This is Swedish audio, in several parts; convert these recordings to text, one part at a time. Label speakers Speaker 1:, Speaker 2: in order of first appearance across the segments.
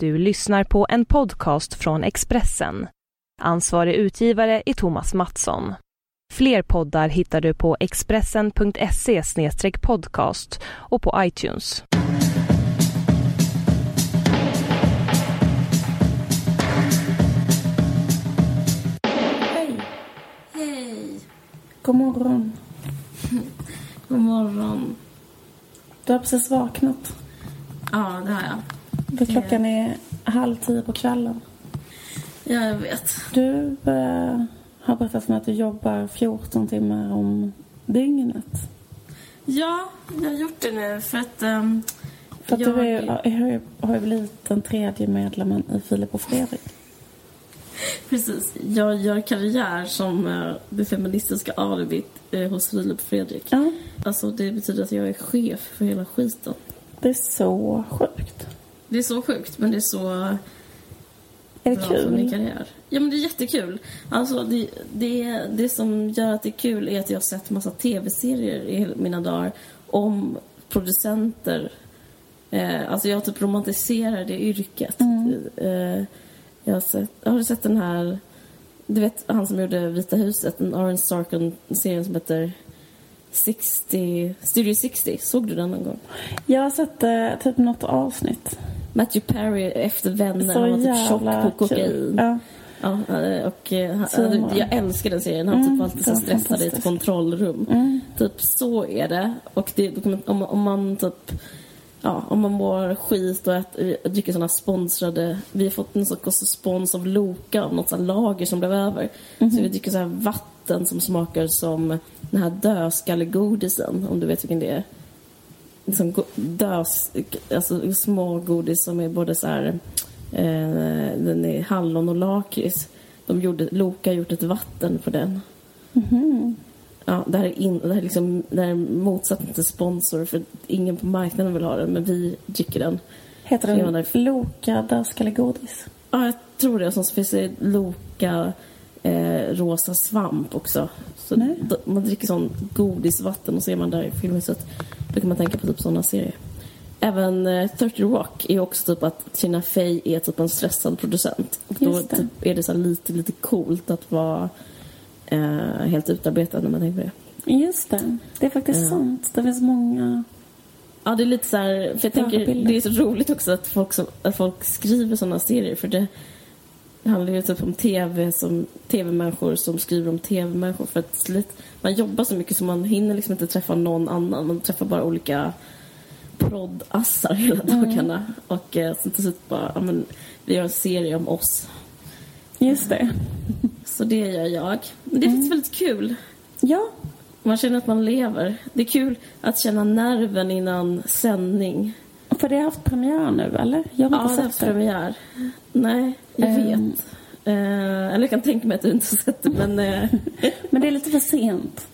Speaker 1: Du lyssnar på en podcast från Expressen. Ansvarig utgivare är Thomas Mattsson. Fler poddar hittar du på expressen.se podcast och på iTunes.
Speaker 2: Hej.
Speaker 3: Hej!
Speaker 2: God morgon.
Speaker 3: God morgon.
Speaker 2: Du har precis vaknat.
Speaker 3: Ja, det har jag.
Speaker 2: För klockan är halv tio på kvällen.
Speaker 3: Ja, jag vet.
Speaker 2: Du eh, har berättat för mig att du jobbar 14 timmar om dygnet.
Speaker 3: Ja, jag har gjort det nu för att... Um,
Speaker 2: För att
Speaker 3: jag...
Speaker 2: du är, har, ju- har ju blivit den tredje medlemmen i Filip och Fredrik.
Speaker 3: Precis. Jag gör karriär som uh, det feministiska alibit uh, hos Filip Fredrik.
Speaker 2: Ja,
Speaker 3: Alltså, det betyder att jag är chef för hela skiten.
Speaker 2: det är så sjukt.
Speaker 3: Det är så sjukt, men det är så
Speaker 2: Är det
Speaker 3: bra för min
Speaker 2: kul?
Speaker 3: karriär. Ja, men det är jättekul. Alltså, det, det, det som gör att det är kul är att jag har sett massa tv-serier i mina dagar om producenter. Eh, alltså, jag typ romantiserar det yrket. Eh, jag har, sett, har du sett den här... Du vet han som gjorde Vita huset, en Aaron Sorkin-serien som heter 60, Studio 60. Såg du den någon gång?
Speaker 2: Jag har sett eh, typ något avsnitt.
Speaker 3: Matthew Perry efter Vänner,
Speaker 2: Så
Speaker 3: han var typ tjock på kokain.
Speaker 2: Ja.
Speaker 3: Ja, och eh, han,
Speaker 2: Så
Speaker 3: alltså, jag älskar den serien. Han typ
Speaker 2: Mm,
Speaker 3: alltid så
Speaker 2: den är
Speaker 3: stressad i ett kontrollrum.
Speaker 2: Mm.
Speaker 3: Typ så är det. Och det, om, om man typ Ja, om man mår skit och äter, dricker såna sponsrade... Vi har fått en sorts spons av Loka, av något sånt lager som blev över.
Speaker 2: Mhm.
Speaker 3: Så vi dricker så här vatten som smakar som den här dödskallegodisen, om du vet vilken det är. Liksom dös, alltså små godis som är både så här... Eh, den är hallon och lakrits. De gjorde, Loka har gjort ett vatten på den.
Speaker 2: Mhm.
Speaker 3: Ja, det här är, in, det här är, liksom, det här är motsatsen till sponsor för ingen på marknaden vill ha den men vi dricker den.
Speaker 2: Heter den
Speaker 3: nej.
Speaker 2: Loka dödskallegodis?
Speaker 3: Ja, jag tror det. Och så finns det Loka eh, rosa svamp också. Så man dricker sån godisvatten och så är man där i filmhuset. Då kan man tänka på typ sådana serier. Även eh, 30 Rock är också typ att Tina Fey är typ en stressad producent. Och då typ, är det så lite, lite coolt att vara eh, helt utarbetad när man tänker på det.
Speaker 2: Just det. Det är faktiskt
Speaker 3: Ja.
Speaker 2: sant. Det finns många...
Speaker 3: Ja, det är lite så här, för jag tänker, det är så roligt också att folk, som, att folk skriver sådana serier för det handlar ju typ om tv som tv-människor som skriver om tv-människor för att man jobbar så mycket så man hinner liksom inte träffa någon annan, man träffar bara olika proddassar hela dagarna och eh, sen till slut bara, ja men vi gör en serie om oss.
Speaker 2: Just det.
Speaker 3: Så det gör jag. Men det är faktiskt väldigt kul.
Speaker 2: Ja,
Speaker 3: Man känner att man lever. Det är kul att känna nerven innan sändning.
Speaker 2: För det har haft premiär nu, eller? Jag har
Speaker 3: Ja,
Speaker 2: inte sett det.
Speaker 3: premiär. Nej, jag
Speaker 2: Ehm.
Speaker 3: vet. Eh, eller jag kan tänka mig att du inte har sett det, men eh,
Speaker 2: Men det är lite för sent.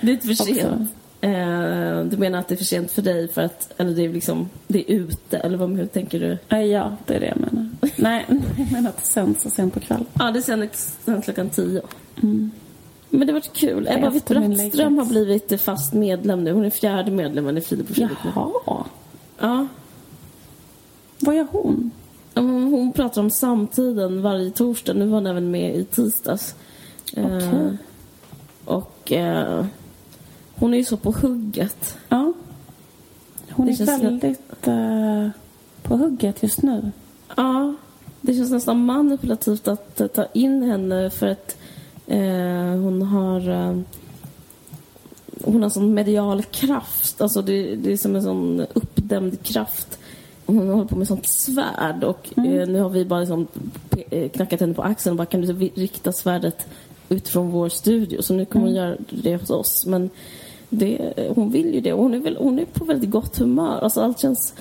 Speaker 3: det är inte för sent. Eh, du menar att det är för sent för dig för att, eller det är liksom, det är ute, eller vad, hur tänker du?
Speaker 2: Eh, Ja, det är det jag menar. Nej, jag menar att det sänds så sent på kvällen.
Speaker 3: Ja, det sänds klockan tio.
Speaker 2: Mm.
Speaker 3: Men det har varit kul. Ebba Witt-Brattström har blivit fast medlem nu. Hon är fjärde medlemmen i Filip och nu.
Speaker 2: Jaha.
Speaker 3: Ja.
Speaker 2: Vad gör hon?
Speaker 3: Hon pratar om samtiden varje torsdag. Nu var hon även med i tisdags. Eh,
Speaker 2: Okej.
Speaker 3: och eh, hon är ju så på hugget.
Speaker 2: Ja. Hon
Speaker 3: Det
Speaker 2: är väldigt eh, på hugget just nu.
Speaker 3: Ja, det känns nästan manipulativt att eh, ta in henne för att hon har hon har sån medial kraft. Alltså det, det är som en sån uppdämd kraft. Hon håller på med sånt svärd och
Speaker 2: Mm.
Speaker 3: eh, nu har vi bara liksom eh, knackat henne på axeln och bara kan du rikta svärdet utifrån vår studio. Så nu kommer hon göra det hos oss. Men det, hon vill ju det och hon är, väl, hon är på väldigt gott humör. Alltså allt känns...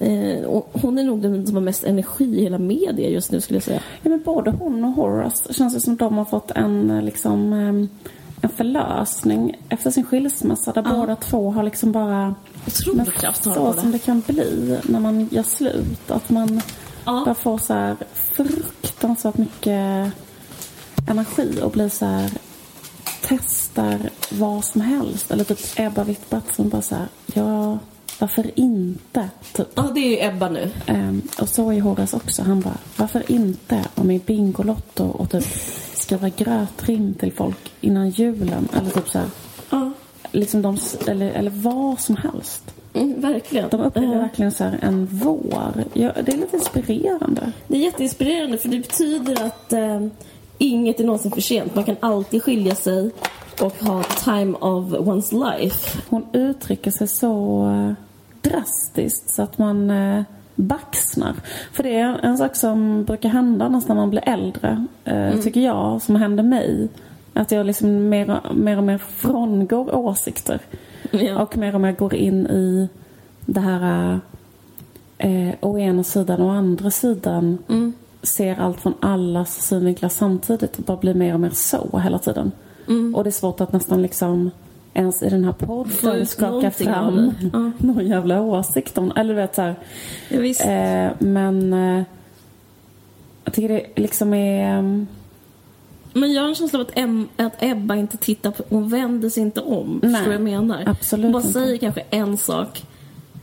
Speaker 3: Eh, hon är nog den som har mest energi i hela media just nu skulle jag säga.
Speaker 2: Ja, men både hon och Horace känns det som de har fått en, eh, liksom, eh, en förlösning efter sin skilsmässa där
Speaker 3: Ja.
Speaker 2: båda två har liksom bara
Speaker 3: Otrolig kraft har
Speaker 2: så
Speaker 3: hon
Speaker 2: som det kan bli när man gör slut. Att man
Speaker 3: Ja.
Speaker 2: bara får så här fruktansvärt mycket energi och blir så här testar vad som helst. Eller typ Ebba Witt-Bratt som bara så här, jag varför inte? Typ.
Speaker 3: Ja, det är ju Ebba nu.
Speaker 2: Ehm, och så är Horace också. Han bara, varför inte om i Bingolotto och typ skriva grötrim till folk innan julen? Eller typ så här,
Speaker 3: Ja,
Speaker 2: liksom de, eller, eller vad som helst.
Speaker 3: mm, verkligen.
Speaker 2: De upplever verkligen så en vår. Ja, det är lite inspirerande.
Speaker 3: Det är jätteinspirerande för det betyder att eh, inget är någonsin för sent. Man kan alltid skilja sig och ha time of one's life.
Speaker 2: Hon uttrycker sig så eh, drastiskt så att man eh, baxnar. För det är en sak som brukar hända nästan när man blir äldre, eh, tycker jag, som händer mig. Att jag liksom mer, och- mer och mer frångår åsikter.
Speaker 3: Ja.
Speaker 2: Och mer och mer går in i det här eh, å ena sidan och å andra sidan. Ser allt från allas synvinklar samtidigt och bara blir mer och mer så hela tiden. Och det är svårt att nästan liksom ens i den här podden skaka fram.
Speaker 3: Ja.
Speaker 2: någon jävla åsikt om Eller du vet så här,
Speaker 3: Ja,
Speaker 2: eh, Men eh, jag tycker det liksom är...
Speaker 3: Men jag har en känsla av att, em, att Ebba inte tittar på, hon vänder sig inte om.
Speaker 2: Nej,
Speaker 3: Förstår du vad jag menar?
Speaker 2: absolut
Speaker 3: Hon bara
Speaker 2: inte.
Speaker 3: säger kanske en sak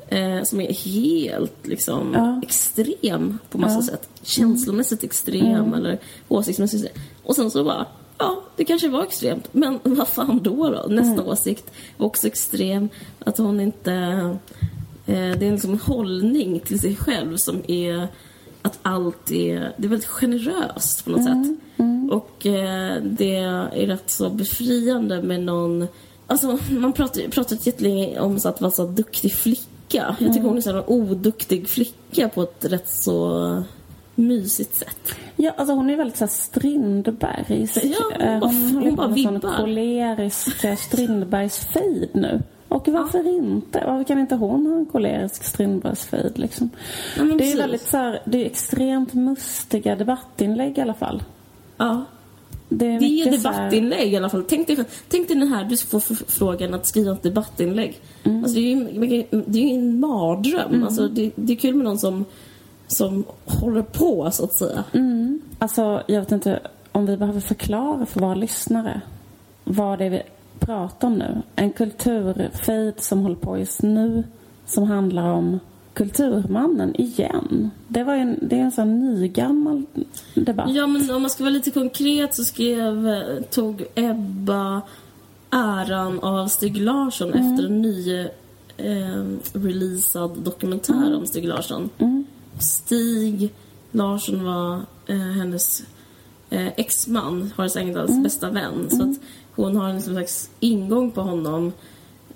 Speaker 3: eh, som är helt liksom
Speaker 2: Ja.
Speaker 3: extrem på massa
Speaker 2: Ja.
Speaker 3: sätt. Känslomässigt extrem eller åsiktsmässigt. Och sen så bara, ja, det kanske var extremt. Men vad fan då då? Nästa åsikt var också extrem. Att hon inte... Eh, det är liksom en hållning till sig själv som är att allt är... Det är väldigt generöst på något sätt. Och eh, det är rätt så befriande med någon... Alltså, man pratar pratat jättelänge om så att vara så duktig flicka. Jag tycker hon är så en oduktig flicka på ett rätt så mysigt sätt.
Speaker 2: Ja, alltså hon är väldigt så här Strindbergs.
Speaker 3: Ja, hon
Speaker 2: Eh,
Speaker 3: bara-
Speaker 2: hon
Speaker 3: hon
Speaker 2: håller
Speaker 3: bara
Speaker 2: på med sån
Speaker 3: vibbar.
Speaker 2: kolerisk eh, Strindbergs fejd nu. Och varför inte? Varför kan inte hon ha en kolerisk Strindbergs fejd liksom?
Speaker 3: Ja,
Speaker 2: det är
Speaker 3: precis.
Speaker 2: väldigt så här, det är extremt mustiga debattinlägg i alla fall.
Speaker 3: Ja.
Speaker 2: Det är,
Speaker 3: Det är
Speaker 2: så här-
Speaker 3: debattinlägg i alla fall. Tänk dig, tänk dig den här, du får frågan att skriva ett debattinlägg.
Speaker 2: Mm.
Speaker 3: Alltså det, är ju, det är ju en mardröm. Alltså det, det är kul med någon som, som håller på, så att säga.
Speaker 2: Mm. Alltså, jag vet inte om vi behöver förklara för våra lyssnare vad det är vi pratar om nu. En kulturfejd som håller på just nu som handlar om Kulturmannen igen. Det, var en, det är en sån nygammal debatt.
Speaker 3: Ja, men om man ska vara lite konkret så skrev, eh, tog Ebba äran av Stig Larsson
Speaker 2: Mm.
Speaker 3: efter en ny eh, releasad dokumentär
Speaker 2: Mm.
Speaker 3: om Stig Larsson. Stig Larsson var eh, hennes eh, exman, Horace Engdahls
Speaker 2: Mm.
Speaker 3: bästa vän. Så att hon har en slags ingång på honom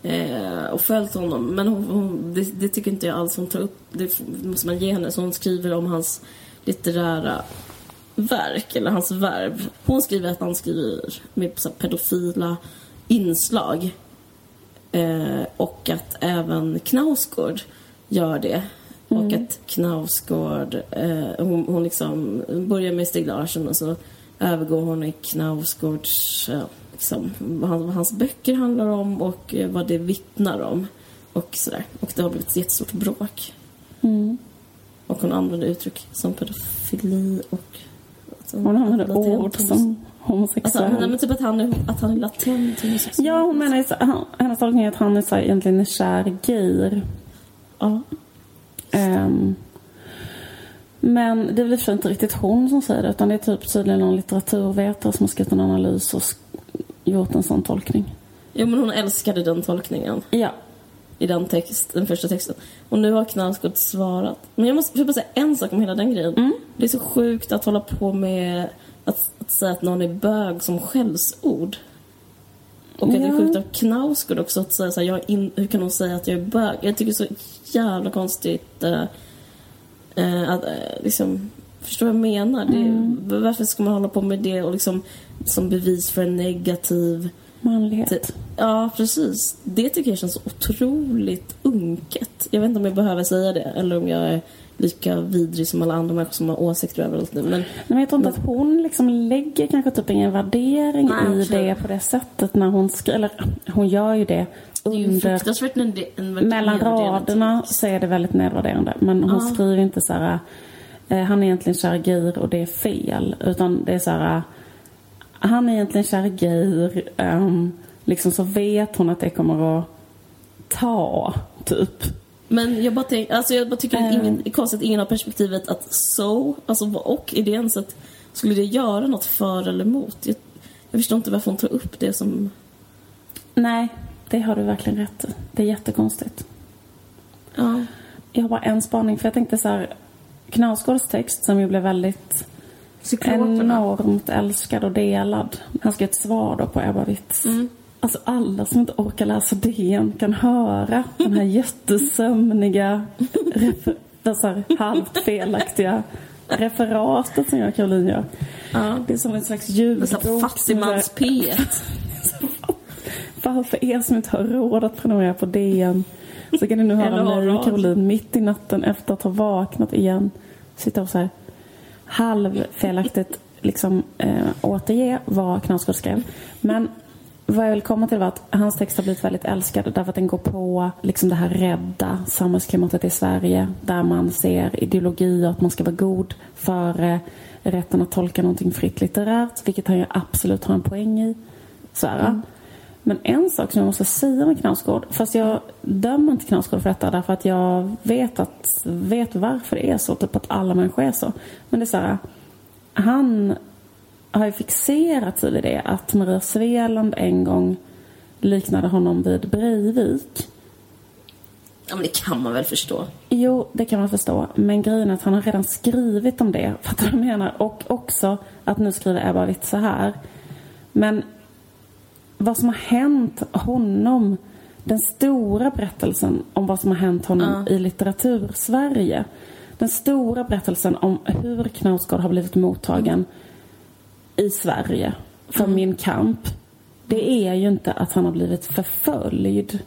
Speaker 3: eh, och följt honom. Men hon, hon, det, det tycker inte jag alls hon tar upp. Det måste man ge henne. Så hon skriver om hans litterära verk, eller hans verb. Hon skriver att han skriver med pedofila inslag. Eh, och att även Knausgård gör det. Och att Knausgård, eh, hon, hon liksom börjar med Stig Larsson och så övergår hon i Knausgårds, eh, liksom, vad, vad hans böcker handlar om och eh, vad det vittnar om. Och sådär. Och det har blivit ett jättestort bråk.
Speaker 2: Mm.
Speaker 3: Och hon använder uttryck som pedofili och... Alltså,
Speaker 2: Hon använder ord som
Speaker 3: Alltså,
Speaker 2: homosexuell.
Speaker 3: men, men typ att han är, att han är latent homosexuell.
Speaker 2: Ja, hon menar ju hennes tolkning är att han är så här, egentligen en kär gayr.
Speaker 3: Ja.
Speaker 2: Ehm, men det är väl för inte riktigt hon som säger det utan det är typ tydligen någon litteraturvetare som har skrivit en analys och gjort en sån tolkning.
Speaker 3: Jo, men hon älskade den tolkningen
Speaker 2: Ja.
Speaker 3: i den, text, den första texten. Och nu har Knausgård svarat. Men jag måste jag bara säga en sak om hela den grejen. Det är så sjukt att hålla på med att, att säga att någon är bög som skällsord. Och att det är
Speaker 2: Ja.
Speaker 3: sjukt av Knausgård också att säga så här, jag in, hur kan hon säga att jag är bög? Jag tycker så jävla konstigt eh, eh, att eh, liksom, förstår vad jag menar? Det, varför ska man hålla på med det och liksom som bevis för en negativ
Speaker 2: Manlighet.
Speaker 3: det- Ja, precis. Det tycker jag känns otroligt unket. Jag vet inte om jag behöver säga det eller om jag är lika vidrig som alla andra människor som har åsikter överallt nu. Men
Speaker 2: Nej, men jag tror inte att hon liksom lägger kanske typ ingen värdering
Speaker 3: Nej,
Speaker 2: i
Speaker 3: absolut.
Speaker 2: det på det sättet när hon skriver. Eller hon gör ju det
Speaker 3: det är ju
Speaker 2: under
Speaker 3: en, en
Speaker 2: mellan raderna så är det väldigt nedvärderande. Men hon
Speaker 3: Ja.
Speaker 2: skriver inte så här, eh, han är egentligen kär gayr och det är fel. Utan det är så här, han är egentligen kär gayr. ehm, liksom så vet hon att det kommer att ta, typ.
Speaker 3: Men jag bara, tänk, alltså jag bara tycker att
Speaker 2: Eh.
Speaker 3: ingen, det är konstigt att ingen har perspektivet att so, alltså och idén så att skulle det göra något för eller emot? Jag, jag förstår inte varför hon tar upp det som...
Speaker 2: Nej, det har du verkligen rätt i. Det är jättekonstigt.
Speaker 3: Ja.
Speaker 2: Jag har bara en spaning, för jag tänkte så här... Knausgårds text, som ju blev väldigt
Speaker 3: Cykloperna.
Speaker 2: enormt älskad och delad. Han skrev ett svar då på Ebba Witts.
Speaker 3: Mm.
Speaker 2: Alltså alla som inte orkar läsa DN kan höra den här jättesömniga, refer- här halvt felaktiga referatet som jag och Caroline gör.
Speaker 3: Ja.
Speaker 2: Det är som en slags ljudbok.
Speaker 3: fattigmans P1.
Speaker 2: Bara för er som inte har råd att prenumerera på DN så kan ni nu höra mig och. Caroline mitt i natten efter att ha vaknat igen sitta och så här halvfelaktigt liksom eh, återge vad Knausgård skrev. Men vad jag vill komma till var att hans text har blivit väldigt älskad därför att den går på liksom det här rädda samhällsklimatet i Sverige där man ser ideologi och att man ska vara god före rätten att tolka någonting fritt litterärt, vilket han ju absolut har en poäng i. Så här. Men en sak som jag måste säga med Knausgård, fast jag dömer inte Knausgård för detta därför att jag vet, att, vet varför det är så, typ att alla människor är så. Men det är så här, han har ju fixerat sig vid det att Maria Sveland en gång liknade honom vid Breivik.
Speaker 3: Ja, men det kan man väl förstå.
Speaker 2: Jo, det kan man förstå. Men grejen är att han har redan skrivit om det. Fattar du vad jag menar? Och också att nu skriver Ebba Witt så här. Men vad som har hänt honom, den stora berättelsen om vad som har hänt honom i litteratur-Sverige. Den stora berättelsen om hur Knausgård har blivit mottagen i Sverige för min kamp. Det är ju inte att han har blivit förföljd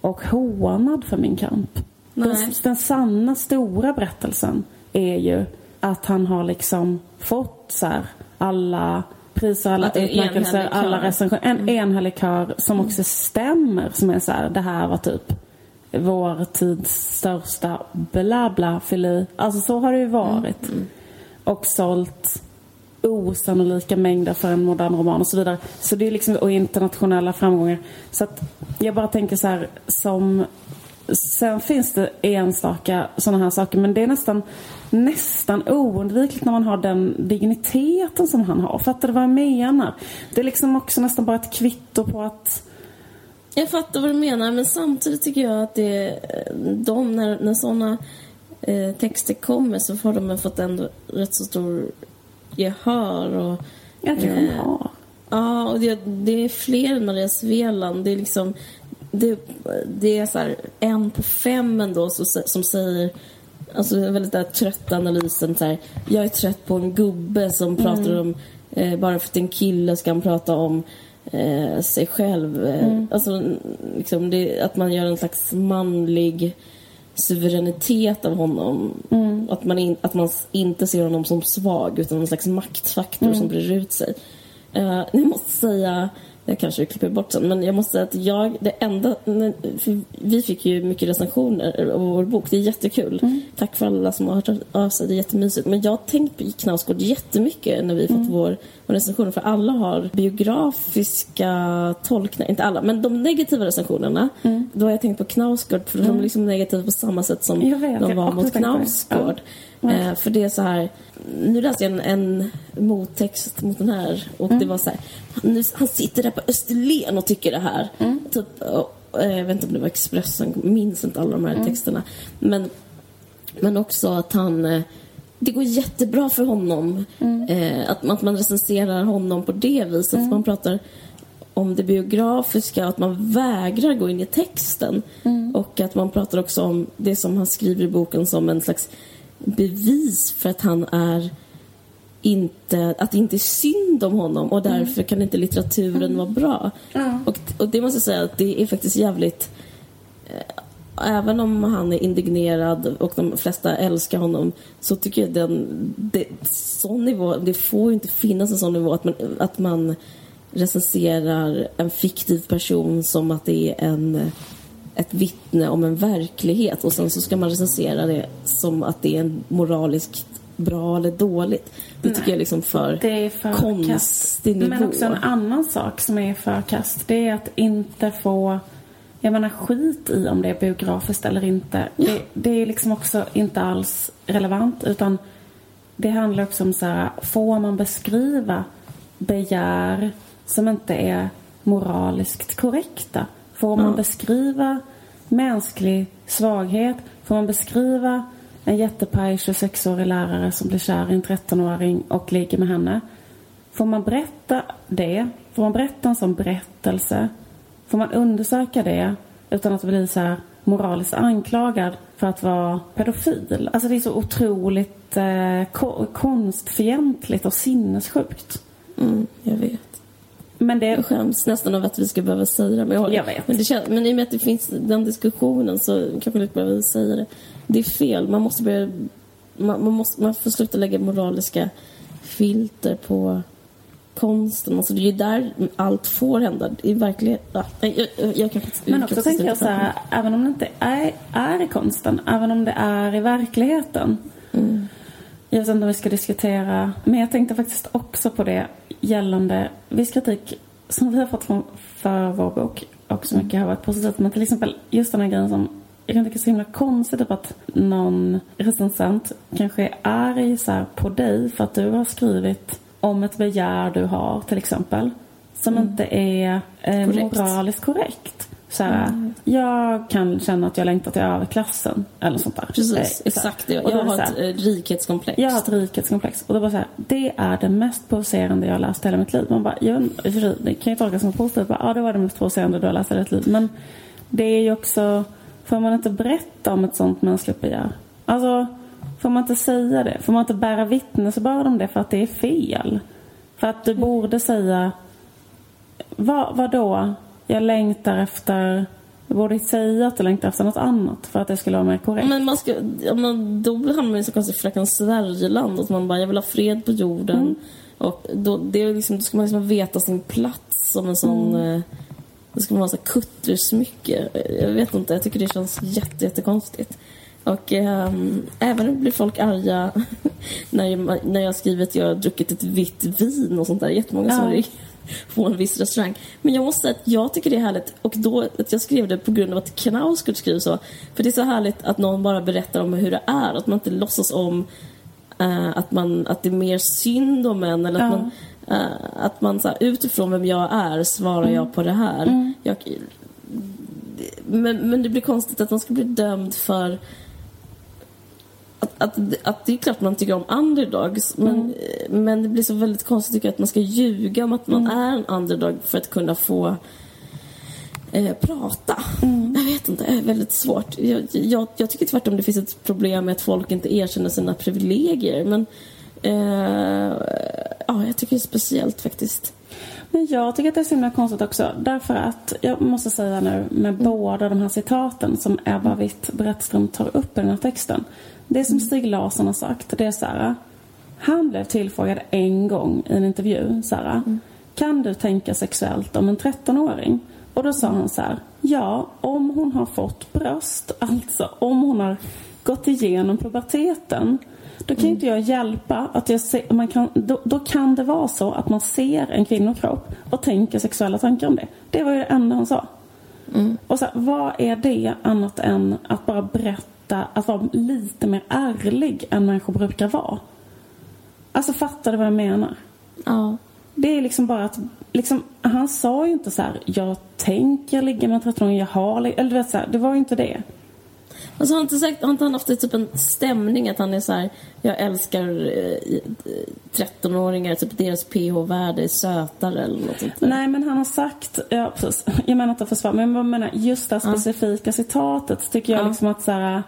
Speaker 2: och hånad för min kamp. Den, den sanna stora berättelsen är ju att han har liksom fått så här, alla priser, alla utmärkelser, alla recensioner. En enhällig kör som också stämmer. Som är så här, det här var typ vår tids största bla bla fili. Alltså så har det ju varit. Och sålt osannolika mängder för en modern roman och så vidare. Så det är liksom, och internationella framgångar. Så att jag bara tänker så här som Sen finns det enstaka sådana här saker men det är nästan nästan oundvikligt när man har den digniteten som han har. Fattar du vad jag menar? Det är liksom också nästan bara ett kvitto på att
Speaker 3: Jag fattar vad du menar, men samtidigt tycker jag att det, eh, de, när, när sådana eh, texter kommer så har de fått ändå rätt så stor gehör. Och,
Speaker 2: jag
Speaker 3: Eh,
Speaker 2: han har.
Speaker 3: ja, och det, det är fler än Maria Sveland. Det är liksom det, det är så här, en på fem ändå som, som säger Alltså den väldigt där trötta analysen så här, Jag är trött på en gubbe som pratar om eh, Bara för att en kille ska han prata om eh, sig själv. Eh, Alltså liksom det, att man gör en slags manlig suveränitet av honom. Att, man in, att man inte ser honom som svag utan en slags maktfaktor som brer ut sig. Uh, jag måste säga, jag kanske klipper bort sen, men jag måste säga att jag, det enda, vi fick ju mycket recensioner av vår bok, det är jättekul. Tack för alla som har hört av sig, det är jättemysigt. Men jag har tänkt på Knausgård jättemycket när vi fått vår, vår recensioner, för alla har biografiska tolkningar, inte alla, men de negativa recensionerna, då har jag tänkt på Knausgård, för de är liksom negativa på samma sätt som
Speaker 2: vet,
Speaker 3: de var mot. Knausgård.
Speaker 2: Ja.
Speaker 3: Eh, för det är så här, nu läste jag en, en mottext mot den här och
Speaker 2: Mm.
Speaker 3: det var så här, nu, han sitter där på Österlen och tycker det här.
Speaker 2: Mm.
Speaker 3: Typ, och, eh, jag vet inte om det var Expressen, minns inte alla de
Speaker 2: Mm.
Speaker 3: här texterna. Men, men också att han, eh, det går jättebra för honom.
Speaker 2: Mm.
Speaker 3: Eh, att, att man recenserar honom på det viset. Att man pratar om det biografiska att man vägrar gå in i texten.
Speaker 2: Mm.
Speaker 3: Och att man pratar också om det som han skriver i boken som en slags bevis för att han är inte, att det inte är synd om honom och därför kan inte litteraturen vara bra. Och, och det måste jag säga att det är faktiskt jävligt eh, Även om han är indignerad och de flesta älskar honom så tycker jag den, det, sån nivå, det får ju inte finnas en sån nivå att man, att man recenserar en fiktiv person som att det är en, ett vittne om en verklighet och sen så ska man recensera det som att det är en moraliskt bra eller dåligt. Det tycker jag är liksom för,
Speaker 2: Det är för
Speaker 3: konstig nivå.
Speaker 2: Men också en annan sak som är för kast. Det är att inte få Jag menar skit i om det är biografiskt eller inte. Det, det är liksom också inte alls relevant utan det handlar också om så här, får man beskriva begär som inte är moraliskt korrekta? Får man beskriva mänsklig svaghet? Får man beskriva en jättepaj 26-årig lärare som blir kär i en 13-åring och ligger med henne? Får man berätta det? Får man berätta en sån berättelse? Får man undersöka det utan att bli så här moraliskt anklagad för att vara pedofil? Alltså det är så otroligt eh, ko- konstfientligt och sinnessjukt.
Speaker 3: Mm, jag vet.
Speaker 2: Men det...
Speaker 3: Jag skäms nästan över att vi ska behöva säga det. Men, jag,
Speaker 2: Jag vet.
Speaker 3: Men, det känns, men i och med att det finns den diskussionen så kanske vi inte behöver säga det. Det är fel. Man måste börja... Man, man, måste, man får sluta lägga moraliska filter på konsten. Alltså det är ju där allt får hända. I verkligheten... Ja, jag, jag, jag kanske inte-
Speaker 2: Men
Speaker 3: jag
Speaker 2: också
Speaker 3: kanske
Speaker 2: tänker jag så här, även om det inte är, är i konsten, även om det är i verkligheten. Jag vet inte om vi ska diskutera, men jag tänkte faktiskt också på det gällande viss kritik som vi har fått från, för vår bok och så mycket har varit positivt. Men till exempel just den här grejen som jag kan tycka är så himla konstigt typ att någon recensent kanske är arg så på dig för att du har skrivit om ett begär du har till exempel. Som inte är eh,
Speaker 3: Korrekt.
Speaker 2: moraliskt korrekt. Så här, Jag kan känna att jag längtar till överklassen eller sånt där.
Speaker 3: Precis,
Speaker 2: Eh, så
Speaker 3: exakt det.
Speaker 2: Då
Speaker 3: Jag
Speaker 2: det
Speaker 3: har
Speaker 2: här,
Speaker 3: ett eh, rikhetskomplex.
Speaker 2: jag har ett rikhetskomplex. Och det var så här, det är det mest provocerande jag har läst i hela mitt liv. Man bara, jag, för det kan ju tolkas som positivt. Bara, Ja, det var det mest provocerande du har läst hela ditt liv. Men det är ju också, får man inte berätta om ett sånt mänskligt begär? Alltså, får man inte säga det? Får man inte bära vittnesbörd om det för att det är fel? För att du borde säga, vad, vad då? Jag längtar efter, jag borde säga att du längtar efter något annat för att det skulle vara mer korrekt.
Speaker 3: Men man ska, ja, men då hamnar man i så konstigt Fröken Sverigeland. Att man bara, jag vill ha fred på jorden.
Speaker 2: Mm.
Speaker 3: Och då, det är liksom, då ska man liksom veta sin plats som en sån...
Speaker 2: Mm.
Speaker 3: Eh, då ska man ha så kuttersmycke. Jag vet inte, jag tycker det känns jätte, jättekonstigt. Och ehm, även blir folk arga när jag, när jag skriver att jag har druckit ett vitt vin och sånt där. Jättemånga som
Speaker 2: Ja.
Speaker 3: ringer på en viss restaurang. Men jag måste säga att jag tycker det är härligt och då att jag skrev det på grund av att Knausgård skriver så. För det är så härligt att någon bara berättar om hur det är. Att man inte låtsas om eh, att, man, att det är mer synd om en eller att
Speaker 2: Ja.
Speaker 3: man, eh, att man så här, utifrån vem jag är svarar jag på det här. Jag, men, men det blir konstigt att man ska bli dömd för att, att, att det är klart man tycker om underdogs men, men det blir så väldigt konstigt tycker jag att man ska ljuga om att man är en underdog för att kunna få eh, prata. Jag vet inte, det är väldigt svårt. Jag, jag, jag tycker tvärtom det finns ett problem med att folk inte erkänner sina privilegier men eh, ja, jag tycker det är speciellt faktiskt.
Speaker 2: Men jag tycker att det är så himla konstigt också. Därför att, jag måste säga nu med båda de här citaten som Ebba Witt-Brattström tar upp i den här texten. Det som Stig Larsson har sagt, det är så här. Han blev tillfrågad en gång i en intervju, så här. Kan du tänka sexuellt om en 13-åring? Och då sa han så här. Ja, om hon har fått bröst, alltså om hon har gått igenom puberteten. Då kan inte jag hjälpa att jag ser, man kan, då, då kan det vara så att man ser en kvinnokropp och tänker sexuella tankar om det. Det var ju det enda han sa. Och så här, vad är det annat än att bara berätta, att vara lite mer ärlig än människor brukar vara? Alltså fattar du vad jag menar?
Speaker 3: Ja.
Speaker 2: Det är liksom bara att, liksom, han sa ju inte så här, jag tänker ligga med en 13-åring, jag har, lig-" eller du vet så här, det var ju inte det.
Speaker 3: Alltså har inte, sagt, har inte han haft typ en stämning att han är så här, jag älskar eh, 13-åringar, typ deras pH-värde är sötare eller något sånt där.
Speaker 2: Nej, men han har sagt, ja precis, jag menar inte att försvara, men jag menar just det här specifika citatet tycker jag
Speaker 3: Ja.
Speaker 2: liksom att så här,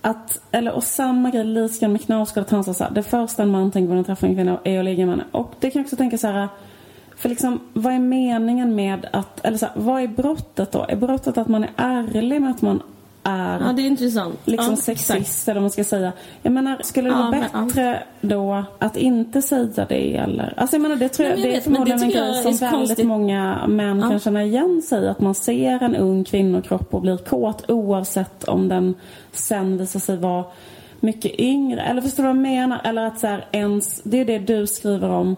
Speaker 2: att, eller och samma grej, lite med att han sa så här, det första en man tänker på när han träffar en kvinna är att ligga med henne. Och det kan jag också tänka så här, för liksom, vad är meningen med att, eller så här, vad är brottet då? Är brottet att man är ärlig med att man är
Speaker 3: Ja, det är intressant.
Speaker 2: liksom
Speaker 3: ja,
Speaker 2: sexist
Speaker 3: exakt.
Speaker 2: eller vad man ska säga. Jag menar, skulle det
Speaker 3: Ja,
Speaker 2: vara
Speaker 3: men,
Speaker 2: bättre då att inte säga det eller? Alltså jag menar det tror jag,
Speaker 3: Nej, men
Speaker 2: det
Speaker 3: jag
Speaker 2: är
Speaker 3: vet, men
Speaker 2: förmodligen
Speaker 3: det
Speaker 2: en grej
Speaker 3: jag
Speaker 2: som
Speaker 3: är
Speaker 2: väldigt
Speaker 3: konstigt.
Speaker 2: många män kan känna igen sig. Att man ser en ung kvinnokropp och blir kåt oavsett om den sen visar sig vara mycket yngre. Eller förstår du vad jag menar? Eller att så här, ens, det är det du skriver om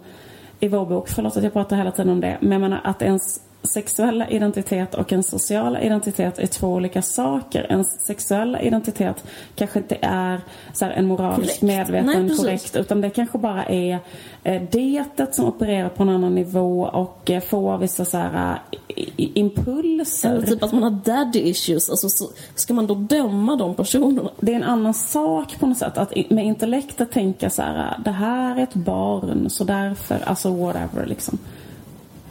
Speaker 2: i vår bok. Förlåt att jag pratar hela tiden om det. Men jag menar att ens sexuella identitet och en sociala identitet är två olika saker. En sexuella identitet kanske inte är så här, en moraliskt medveten
Speaker 3: Nej,
Speaker 2: korrekt utan det kanske bara är eh, detet som opererar på en annan nivå och eh, får vissa så här, i- impulser.
Speaker 3: Eller typ att man har daddy issues. Alltså, så, ska man då döma de personerna?
Speaker 2: det är en annan sak på något sätt. Att med intellektet tänka så här, det här är ett barn så därför, alltså whatever liksom.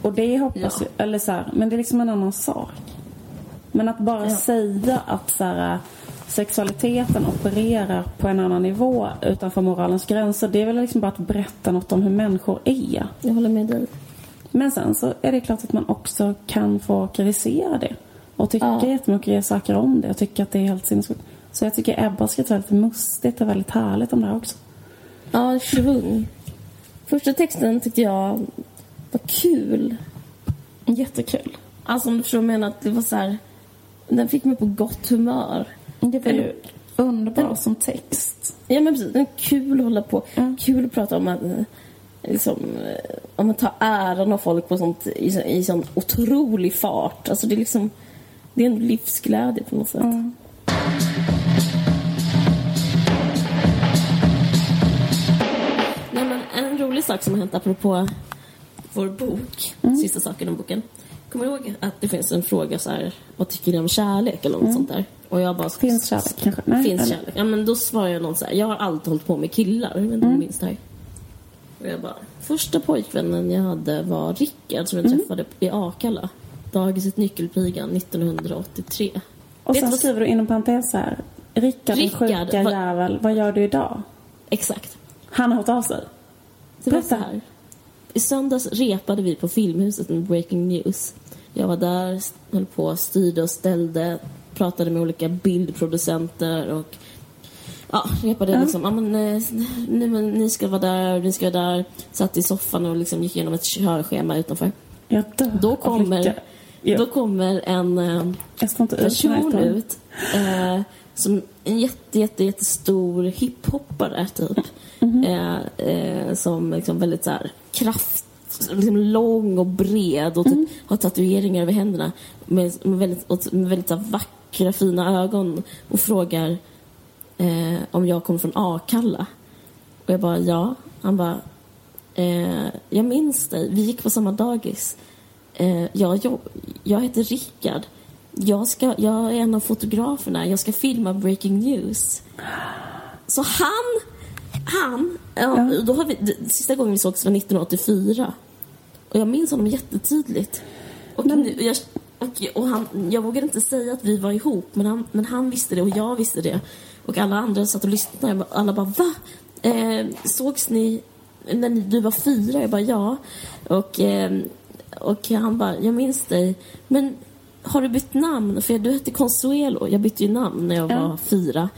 Speaker 2: Och det hoppas
Speaker 3: Ja.
Speaker 2: jag, eller så här, men det är liksom en annan sak. Men att bara
Speaker 3: Ja.
Speaker 2: säga att så här, sexualiteten opererar på en annan nivå utanför moralens gränser, det är väl liksom bara att berätta något om hur människor är.
Speaker 3: Jag håller med dig.
Speaker 2: Men sen så är det klart att man också kan få kritisera det. Och tycka
Speaker 3: Ja.
Speaker 2: jättemycket saker om det och tycka att det är helt sinnessjukt. Så jag tycker Ebba skrivit väldigt mustigt och väldigt härligt om det här också.
Speaker 3: Ja, svung. Första texten tyckte jag var kul.
Speaker 2: Jättekul.
Speaker 3: Alltså om du förstår vad jag menar. Att det var så här, den fick mig på gott humör.
Speaker 2: Det var ju underbar som text.
Speaker 3: Ja men precis, den är kul att hålla på.
Speaker 2: Mm.
Speaker 3: Kul att prata om att eh, liksom, eh, om att ta äran av folk på sånt, i, i sån otrolig fart. Alltså det är liksom, det är en livsglädje på något sätt.
Speaker 2: Mm.
Speaker 3: Nej, men en rolig sak som har hänt apropå vår bok,
Speaker 2: Mm.
Speaker 3: sista saken om boken. Kommer du ihåg att det finns en fråga så här, vad tycker ni om kärlek eller något sånt där? Och jag bara,
Speaker 2: Mm. Finns kärlek kanske? Nej,
Speaker 3: finns
Speaker 2: eller?
Speaker 3: kärlek? Ja men då svarar jag någon så här, jag har alltid hållit på med killar, jag vet inte om
Speaker 2: Mm.
Speaker 3: minns det här. Och jag bara, första pojkvännen jag hade var Rickard som jag
Speaker 2: Mm.
Speaker 3: träffade i Akalla. Dagiset Nyckelpigan 1983.
Speaker 2: Och sen skriver du inom parentes här. Rickard,
Speaker 3: Rickard,
Speaker 2: sjuka
Speaker 3: vad-
Speaker 2: jävel, vad gör du idag?
Speaker 3: Exakt.
Speaker 2: Han har hört av sig.
Speaker 3: Det var så här. I söndags repade vi på Filmhuset med Breaking News. Jag var där, höll på, styrde och ställde, pratade med olika bildproducenter och ja, repade liksom. Ja, men, eh, ni, men, ni ska vara där, ni ska vara där. Satt i soffan och liksom gick igenom ett körschema utanför.
Speaker 2: Dör
Speaker 3: Då kommer.
Speaker 2: Ja.
Speaker 3: då kommer en eh, person ut eh, som en jätte, jätte, jättestor hiphoppare typ.
Speaker 2: Mhm.
Speaker 3: eh, eh, som liksom väldigt så här kraft, liksom lång och bred och typ
Speaker 2: Mm.
Speaker 3: har tatueringar över händerna med, med väldigt, och med väldigt här, vackra fina ögon och frågar eh, om jag kommer från Akalla. Och jag bara ja. Han bara eh, jag minns dig, vi gick på samma dagis. Eh, jag, jag, jag heter Rickard. Jag, ska, jag är en av fotograferna. Jag ska filma Breaking News. Så han... Han... Ja, Då har vi, sista gången vi sågs var 1984. Och jag minns honom jättetydligt. Och, nu, jag, och, och han, jag vågade inte säga att vi var ihop, men han, men han visste det och jag visste det. Och alla andra satt och lyssnade. Alla bara va? Eh, sågs ni när ni, du var fyra? Jag bara ja. Och, eh, och han bara, jag minns dig. Men har du bytt namn? För du hette Consuelo. Jag bytte ju namn när jag var
Speaker 2: Ja.
Speaker 3: fyra.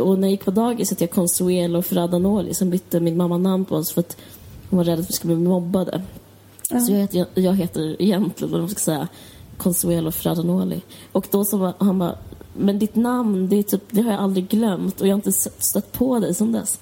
Speaker 3: Och när jag gick på dagis hette jag Consuelo Ferradanoli. Sen bytte min mamma namn på oss för att hon var rädd att vi skulle bli mobbade. Så jag heter, jag heter egentligen, vad man ska säga, Consuelo Ferradanoli. Och då så var, han bara, men ditt namn, det, är typ, det har jag aldrig glömt och jag har inte stött på dig sedan dess.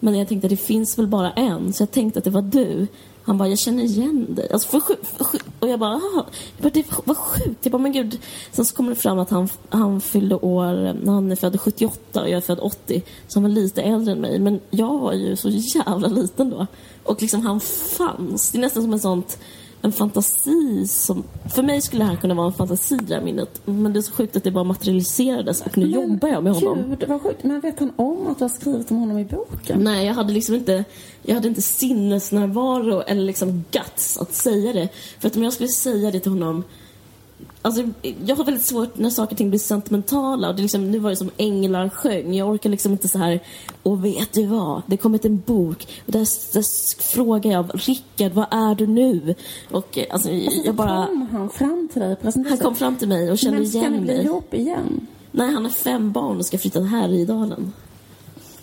Speaker 3: Men jag tänkte att det finns väl bara en, så jag tänkte att det var du. Han bara, jag känner igen dig. Alltså, för, sjuk, för, sjuk. och jag bara, "Aha." jag bara, det var sjukt. Jag bara, men gud. Sen så kommer det fram att han, han fyllde år, när han är född 78 och jag är född 80. Så han var lite äldre än mig. Men jag var ju så jävla liten då. Och liksom han fanns. Det är nästan som ett sånt en fantasi som... För mig skulle det här kunna vara en fantasi, det här minnet. Men det är så sjukt att det bara materialiserades och nu jobbar jag med honom.
Speaker 2: Gud, vad sjukt. Men vet han om att du har skrivit om honom i boken?
Speaker 3: Nej, jag hade liksom inte, jag hade inte sinnesnärvaro eller liksom guts att säga det. För att om jag skulle säga det till honom Alltså, jag har väldigt svårt när saker och ting blir sentimentala. Och det liksom, nu var det som änglar sjöng. Jag orkar liksom inte så här. Och vet du vad? Det kommit en bok. Och där, där frågar jag Rickard, vad är du nu? Och eh, alltså, jag bara...
Speaker 2: Kom han fram till dig
Speaker 3: Han kom fram till mig och kände
Speaker 2: Men ska ni
Speaker 3: igen
Speaker 2: bli
Speaker 3: mig.
Speaker 2: ihop igen?
Speaker 3: Nej, han har fem barn och ska flytta till Härjedalen.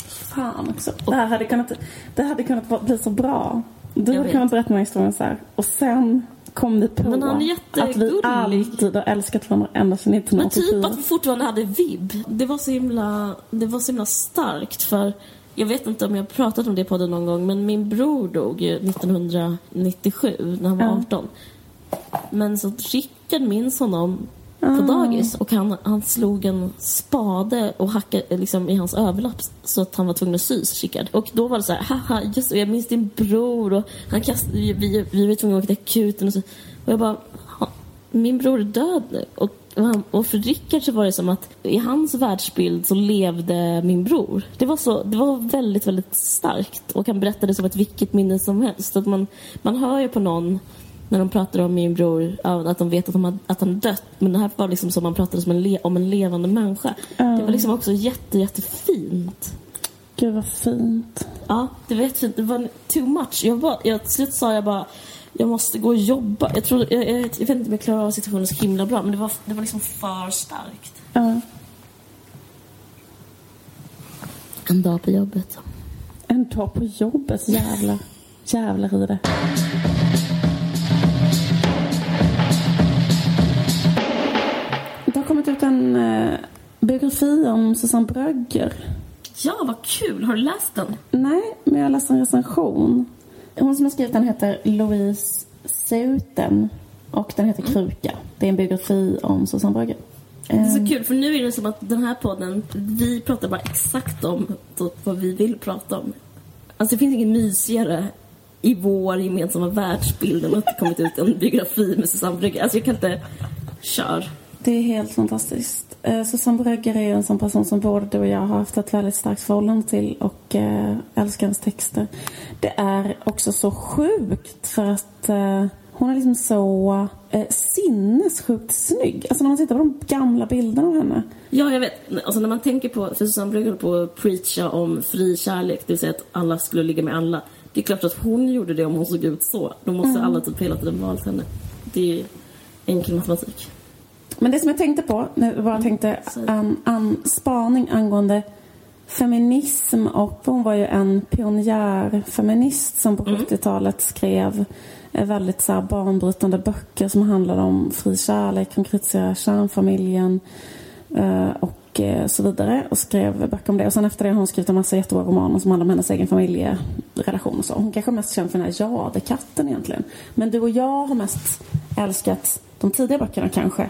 Speaker 2: Fan också. Det här hade kunnat, det hade kunnat bli så bra. Du hade kunnat berätta den här historien så här. Och sen kom vi på
Speaker 3: Men han är
Speaker 2: att vi alltid har älskat varandra ända sedan
Speaker 3: Men
Speaker 2: 1984.
Speaker 3: typ att vi fortfarande hade vibb. Det var så himla, det var så himla starkt för jag vet inte om jag har pratat om det på podden någon gång men min bror dog ju 1997 när han var
Speaker 2: Ja.
Speaker 3: 18. Men så Rickard minns honom på dagis och han, han slog en spade och hackade liksom, i hans överlapp så att han var tvungen att sys, Rickard. Och då var det så här, haha, just det, jag minns din bror och han kastade, vi, vi, vi var tvungna att åka till akuten och så. Och jag bara, "Ha, min bror är död nu. Och, och för Rickard så var det som att i hans världsbild så levde min bror. Det var, så, det var väldigt, väldigt starkt. Och han berättade som ett vilket minne som helst. Att man, man hör ju på någon när de pratar om min bror, att de vet att, de har, att han dött. Men det här var liksom som man pratade som en om en levande människa. Det var liksom också jätte, jättefint.
Speaker 2: Gud vad fint.
Speaker 3: Ja, det var jättefint. Det var too much. Jag bara, jag, till slut sa jag bara, jag måste gå och jobba. Jag, tror, jag, jag, jag vet inte om jag klarar av situationen så himla bra, men det var, det var liksom för starkt.
Speaker 2: Ja.
Speaker 3: En dag på jobbet.
Speaker 2: En dag på jobbet, jävlar. Jävlar i det. Ut en eh, biografi om Susanne Brögger.
Speaker 3: Ja, vad kul! Har du läst den?
Speaker 2: Nej, men jag läste en recension. Hon som har skrivit den heter Louise Seuten och den heter Kruka. Det är en biografi om Susanne Brögger.
Speaker 3: Det är så kul, för nu är det som att den här podden, vi pratar bara exakt om typ vad vi vill prata om. Alltså det finns inget mysigare i vår gemensamma världsbild än att det kommit ut en biografi med Susanne Brygger. Alltså jag kan inte... Kör.
Speaker 2: Det är helt fantastiskt. Eh, Susanne Brögger är en sån person som både du och jag har haft ett väldigt starkt förhållande till och eh, älskar hennes texter. Det är också så sjukt för att eh, hon är liksom så eh, sinnessjukt snygg. Alltså när man tittar på de gamla bilderna av henne.
Speaker 3: Ja, jag vet. Alltså när man tänker på, för Susanne håller på att preacha om fri kärlek, det vill säga att alla skulle ligga med alla. Det är klart att hon gjorde det om hon såg ut så. Då måste alla typ hela tiden valt henne. Det är enkel matematik.
Speaker 2: Men det som jag tänkte på, jag bara tänkte en, en spaning angående feminism och hon var ju en pionjärfeminist som på 70-talet skrev eh, väldigt så här banbrytande böcker som handlade om fri kärlek, konkretisera kärnfamiljen eh, och eh, så vidare och skrev böcker om det. Och sen efter det har hon skrivit en massa jättebra romaner som handlar om hennes egen familjerelation och så. Hon kanske är mest känd för den här Jadekatten egentligen. Men du och jag har mest älskat de tidiga böckerna kanske.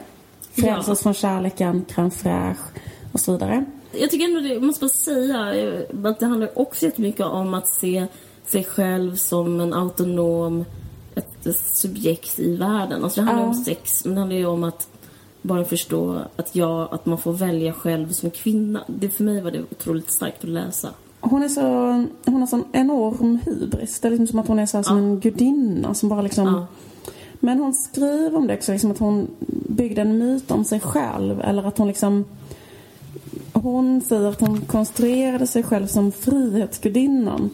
Speaker 2: Frälsa
Speaker 3: Ja.
Speaker 2: från kärleken, Crème fraîche och så vidare.
Speaker 3: Jag tycker ändå det, jag måste bara säga eh, att det handlar också jättemycket om att se sig själv som en autonom ett, subjekt i världen. Alltså det handlar
Speaker 2: Ja.
Speaker 3: om sex, men det handlar ju om att bara förstå att, jag, att man får välja själv som kvinna. Det, för mig var det otroligt starkt att läsa.
Speaker 2: Hon är så, hon har sån enorm hybris. Det är liksom som att hon är så här som
Speaker 3: Ja.
Speaker 2: en gudinna som bara liksom...
Speaker 3: Ja.
Speaker 2: Men hon skriver om det också, liksom att hon byggde en myt om sig själv. Eller att hon liksom... Hon säger att hon konstruerade sig själv som frihetsgudinnan.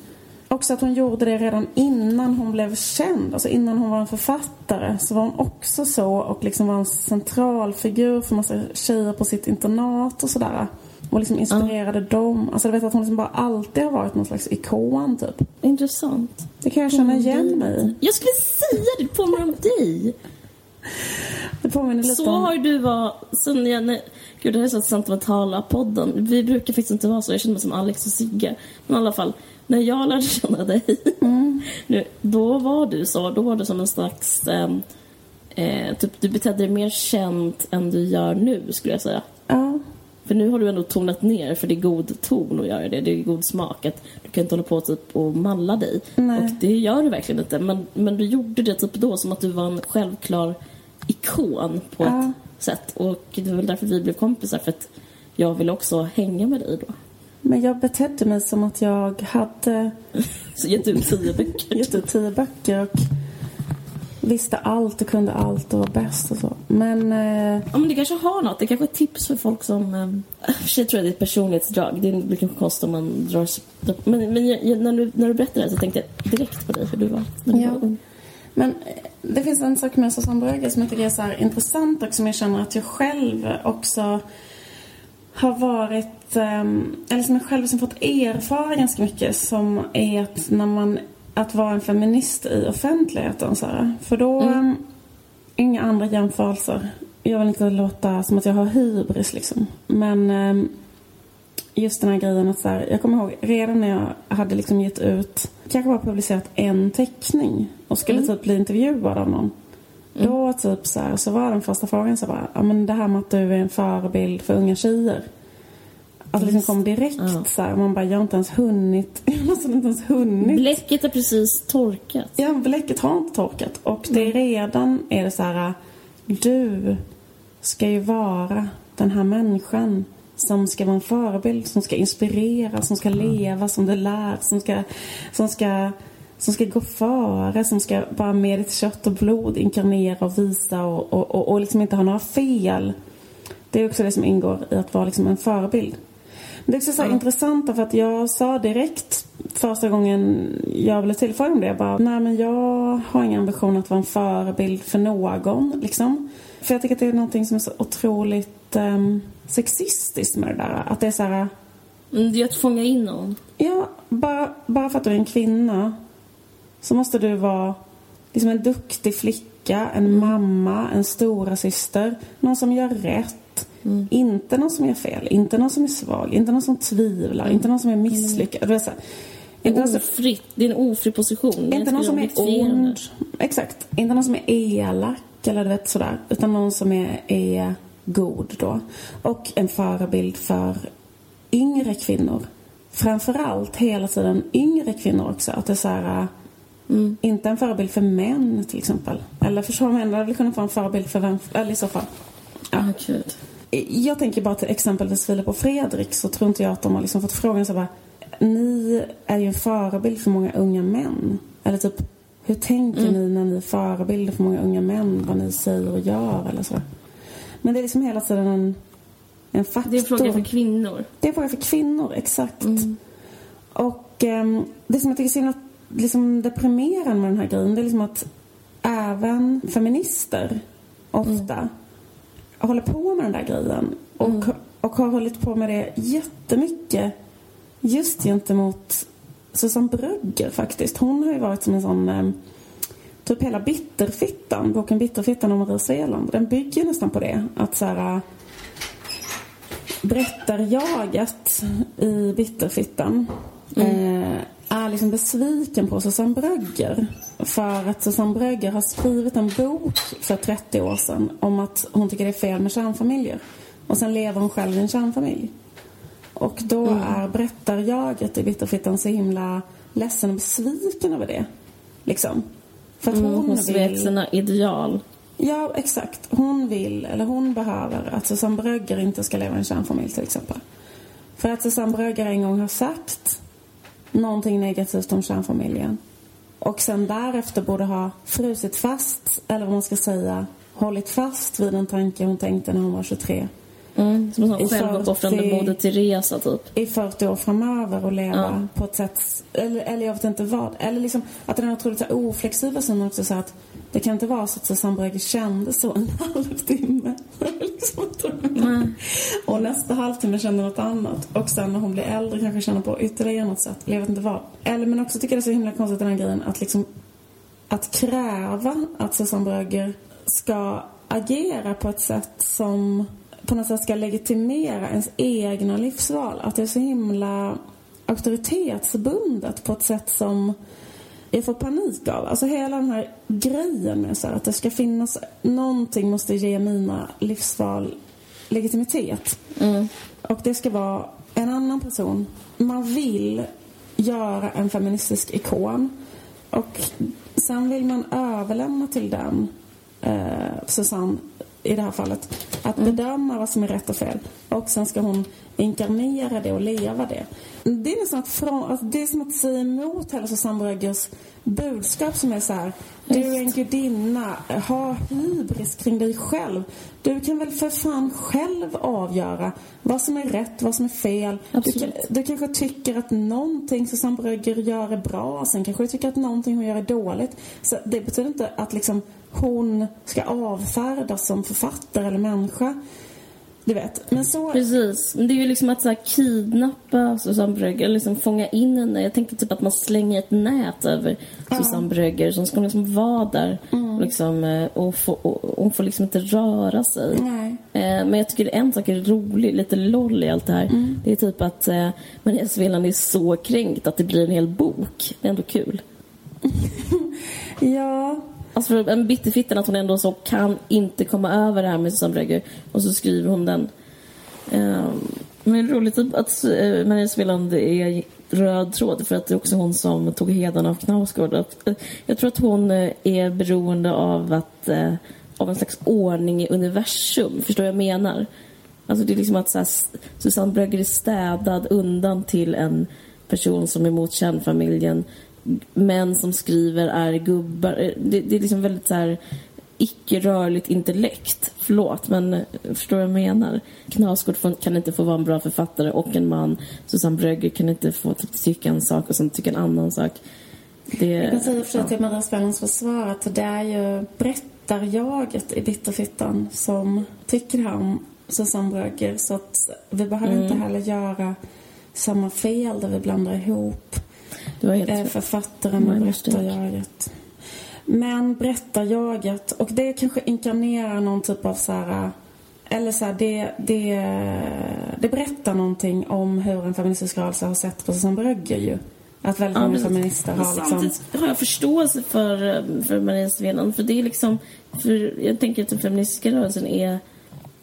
Speaker 2: Också att hon gjorde det redan innan hon blev känd. Alltså innan hon var en författare så var hon också så och liksom var en central figur för massa tjejer på sitt internat och sådär. Och liksom inspirerade dem. Alltså jag vet att hon liksom bara alltid har varit någon slags ikon typ.
Speaker 3: Intressant.
Speaker 2: Det kan jag känna igen mig i.
Speaker 3: Jag skulle säga det, påminner om dig.
Speaker 2: Det påminner lite
Speaker 3: Så
Speaker 2: om...
Speaker 3: har du varit sen jag... Nej, gud, det här är så sentimentala podden. Vi brukar faktiskt inte vara så. Jag känner mig som Alex och Sigge. Men i alla fall, när jag lärde känna dig, nu, då var du så. Då var du som en slags... ehm, eh, typ, du betedde dig mer känt än du gör nu, skulle jag säga.
Speaker 2: Ja.
Speaker 3: För nu har du ändå tonat ner, för det är god ton att göra det. Det är god smak. Att du kan inte hålla på typ, och malla dig.
Speaker 2: Nej.
Speaker 3: Och det gör du verkligen inte. Men, men du gjorde det typ då som att du var en självklar ikon på
Speaker 2: Ja.
Speaker 3: ett sätt. Och det var väl därför vi blev kompisar. För att jag ville också hänga med dig då.
Speaker 2: Men jag betedde mig som att jag hade
Speaker 3: gett ut tio böcker.
Speaker 2: gett ut tio böcker och visste allt och kunde allt och var bäst och så. Men eh,
Speaker 3: Ja, men det kanske har något. Det kanske är ett tips för folk som... Eh, för sig tror jag det är ett personlighetsdrag. Det blir kanske konstigt om man drar... Men, men jag, när, du, när du berättade det så tänkte jag direkt på dig. För du var, du
Speaker 2: Ja.
Speaker 3: var.
Speaker 2: Men eh, det finns en sak med Susanne Brögger som jag tycker är så intressant och som jag känner att jag själv också har varit, ehm, eller som jag själv liksom fått erfara ganska mycket som är att när man, att vara en feminist i offentligheten här. För då, ehm, inga andra jämförelser. Jag vill inte låta som att jag har hybris liksom. Men ehm, just den här grejen att så här, jag kommer ihåg redan när jag hade liksom gett ut, kanske bara publicerat en teckning och skulle typ bli intervjuad av någon. Då typ så, här, så var den första frågan så bara, ja men det här med att du är en förebild för unga tjejer. Att det liksom kom direkt
Speaker 3: Ja.
Speaker 2: så här, man bara, jag har inte ens hunnit, jag har inte ens hunnit.
Speaker 3: Bläcket är precis torkat.
Speaker 2: Ja, bläcket har inte torkat. Och det är redan är det så här, du ska ju vara den här människan som ska vara en förebild, som ska inspirera, som ska leva som du lär, som ska, som ska, som ska gå före, som ska bara med ditt kött och blod inkarnera och visa och, och, och, och liksom inte ha några fel. Det är också det som ingår i att vara liksom en förebild. Det är också så här intressant för att jag sa direkt första gången jag blev tillfrågad om det. Jag bara, nej men jag har ingen ambition att vara en förebild för någon. Liksom. För jag tycker att det är någonting som är så otroligt um, sexistiskt med det där. Att det är så här,
Speaker 3: Mm, Det är att fånga in någon.
Speaker 2: ja, bara, bara för att du är en kvinna så måste du vara liksom en duktig flicka, en mamma, en stora syster, någon som gör rätt. Inte någon som gör fel, inte någon som är svag, inte någon som tvivlar, inte någon som är misslyckad. Så här, inte någon som,
Speaker 3: Ofritt. Det är en ofri position.
Speaker 2: Inte någon som är ond. Exakt. Inte någon som är elak eller du vet sådär. Utan någon som är, är god då. Och en förebild för yngre kvinnor. Framförallt hela tiden yngre kvinnor också. Att det är så här,
Speaker 3: Mm.
Speaker 2: Inte en förebild för män till exempel. Eller jag menar? Det hade kunnat vara en förebild för vem? Eller i så fall.
Speaker 3: Ja, gud.
Speaker 2: Jag tänker bara till exempelvis Filip och Fredrik så tror inte jag att de har liksom fått frågan så bara Ni är ju en förebild för många unga män. Eller typ Hur tänker
Speaker 3: Mm.
Speaker 2: ni när ni är förebilder för många unga män? Vad ni säger och gör eller så. Men det är liksom hela tiden en, en faktor.
Speaker 3: Det är en fråga för kvinnor.
Speaker 2: Det är en fråga för kvinnor, exakt.
Speaker 3: Mm.
Speaker 2: Och ehm, det som jag tycker är så himla liksom, deprimerande med den här grejen det är liksom att även feminister ofta håller på med den där grejen. Och, och har hållit på med det jättemycket just gentemot Susanne Brögger faktiskt. Hon har ju varit som en sån ehm, Typ hela Bitterfittan, boken Bitterfittan om Marie Svealand, den bygger nästan på det. Att så här, berättarjaget i Bitterfittan eh, är liksom besviken på Susanne Brögger. För att Susanne Brögger har skrivit en bok för 30 år sedan om att hon tycker det är fel med kärnfamiljer. Och sen lever hon själv i en kärnfamilj. Och då är berättarjaget i Bitterfittan så himla ledsen och besviken över det. Liksom. För att
Speaker 3: Mm,
Speaker 2: hon,
Speaker 3: hon svek
Speaker 2: vill...
Speaker 3: sina ideal.
Speaker 2: Ja, exakt. Hon vill, eller hon behöver, att Susanne Brögger inte ska leva i en kärnfamilj till exempel. För att Susanne Brögger en gång har sagt någonting negativt om kärnfamiljen. Och sen därefter borde ha frusit fast, eller vad man ska säga, hållit fast vid en tanke hon tänkte när hon var 23.
Speaker 3: Mm, som en sån självuppoffrande
Speaker 2: 40
Speaker 3: Moder Teresa, typ.
Speaker 2: I 40 år framöver och leva
Speaker 3: Ja.
Speaker 2: på ett sätt, eller, eller jag vet inte vad. Eller liksom att den otroligt oflexibel som också så att det kan inte vara så att Susanne Brögger kände så en halvtimme. Och nästa halvtimme kände något annat. Och sen när hon blir äldre kanske känner på ytterligare något sätt. Eller jag vet inte vad. Eller men också tycker jag det är så himla konstigt den här grejen att liksom att kräva att Susanne Brögger ska agera på ett sätt som på något sätt ska legitimera ens egna livsval. Att det är så himla auktoritetsbundet på ett sätt som jag får panik av. Alltså hela den här grejen med så här, att det ska finnas någonting måste ge mina livsval legitimitet.
Speaker 3: Mm.
Speaker 2: Och det ska vara en annan person. Man vill göra en feministisk ikon. Och sen vill man överlämna till den, eh, Susanne i det här fallet, att bedöma vad som är rätt och fel. Och sen ska hon inkarnera det och leva det. Det är nästan att, från, alltså det är som att säga emot hela Susanne Bröggers budskap som är så här. Du är en gudinna, ha hybris kring dig själv. Du kan väl för fan själv avgöra vad som är rätt, vad som är fel. Du,
Speaker 3: Absolut.
Speaker 2: du kanske tycker att någonting Susanne Brögger gör är bra, sen kanske du tycker att någonting hon gör är dåligt. Så det betyder inte att liksom hon ska avfärdas som författare eller människa. Du vet. Men så...
Speaker 3: Precis. Men det är ju liksom att så här, kidnappa Susanne Brögger, liksom fånga in henne. Jag tänker typ att man slänger ett nät över Susanne Brögger. Så hon ska liksom vara där och, liksom, eh, och, få, och hon får liksom inte röra sig.
Speaker 2: Nej.
Speaker 3: Eh, Men jag tycker en sak är rolig, lite loll i allt det här. Det är typ att eh, Maria Sveland är så kränkt att det blir en hel bok. Det är ändå kul.
Speaker 2: Ja.
Speaker 3: Alltså för en bitterfittan att hon ändå så kan inte komma över det här med Susanne Brögger och så skriver hon den. Um, men roligt typ att uh, Maria Sveland är röd tråd för att det är också hon som tog heden av Knausgård. Uh, jag tror att hon uh, är beroende av att uh, av en slags ordning i universum. Förstår vad jag menar? Alltså det är liksom att så här, Susanne Brögger är städad undan till en person som är emot kärnfamiljen. Män som skriver är gubbar. Det, det är liksom väldigt så här icke-rörligt intellekt. Förlåt, men förstår vad jag menar? Knausgård kan inte få vara en bra författare och en man. Susanne Brögger kan inte få tycka en sak och sen tycka en annan sak.
Speaker 2: Det, jag kan säga för ja. till Maria Spellands försvar att det är ju berättarjaget i Bitterfittan som tycker om Susanne Brögger. Så att vi behöver mm. inte heller göra samma fel där vi blandar ihop eh, författaren med berättarjaget. Men berättarjaget, och det kanske inkarnerar någon typ av så här eller så här, det, det, det berättar någonting om hur en feministisk rörelse har sett på Susanne Brögger ju. Att väldigt många feminister har liksom... Samtidigt
Speaker 3: har jag förståelse för, för Maria Sveland. För det är liksom... För jag tänker att den feministiska rörelsen är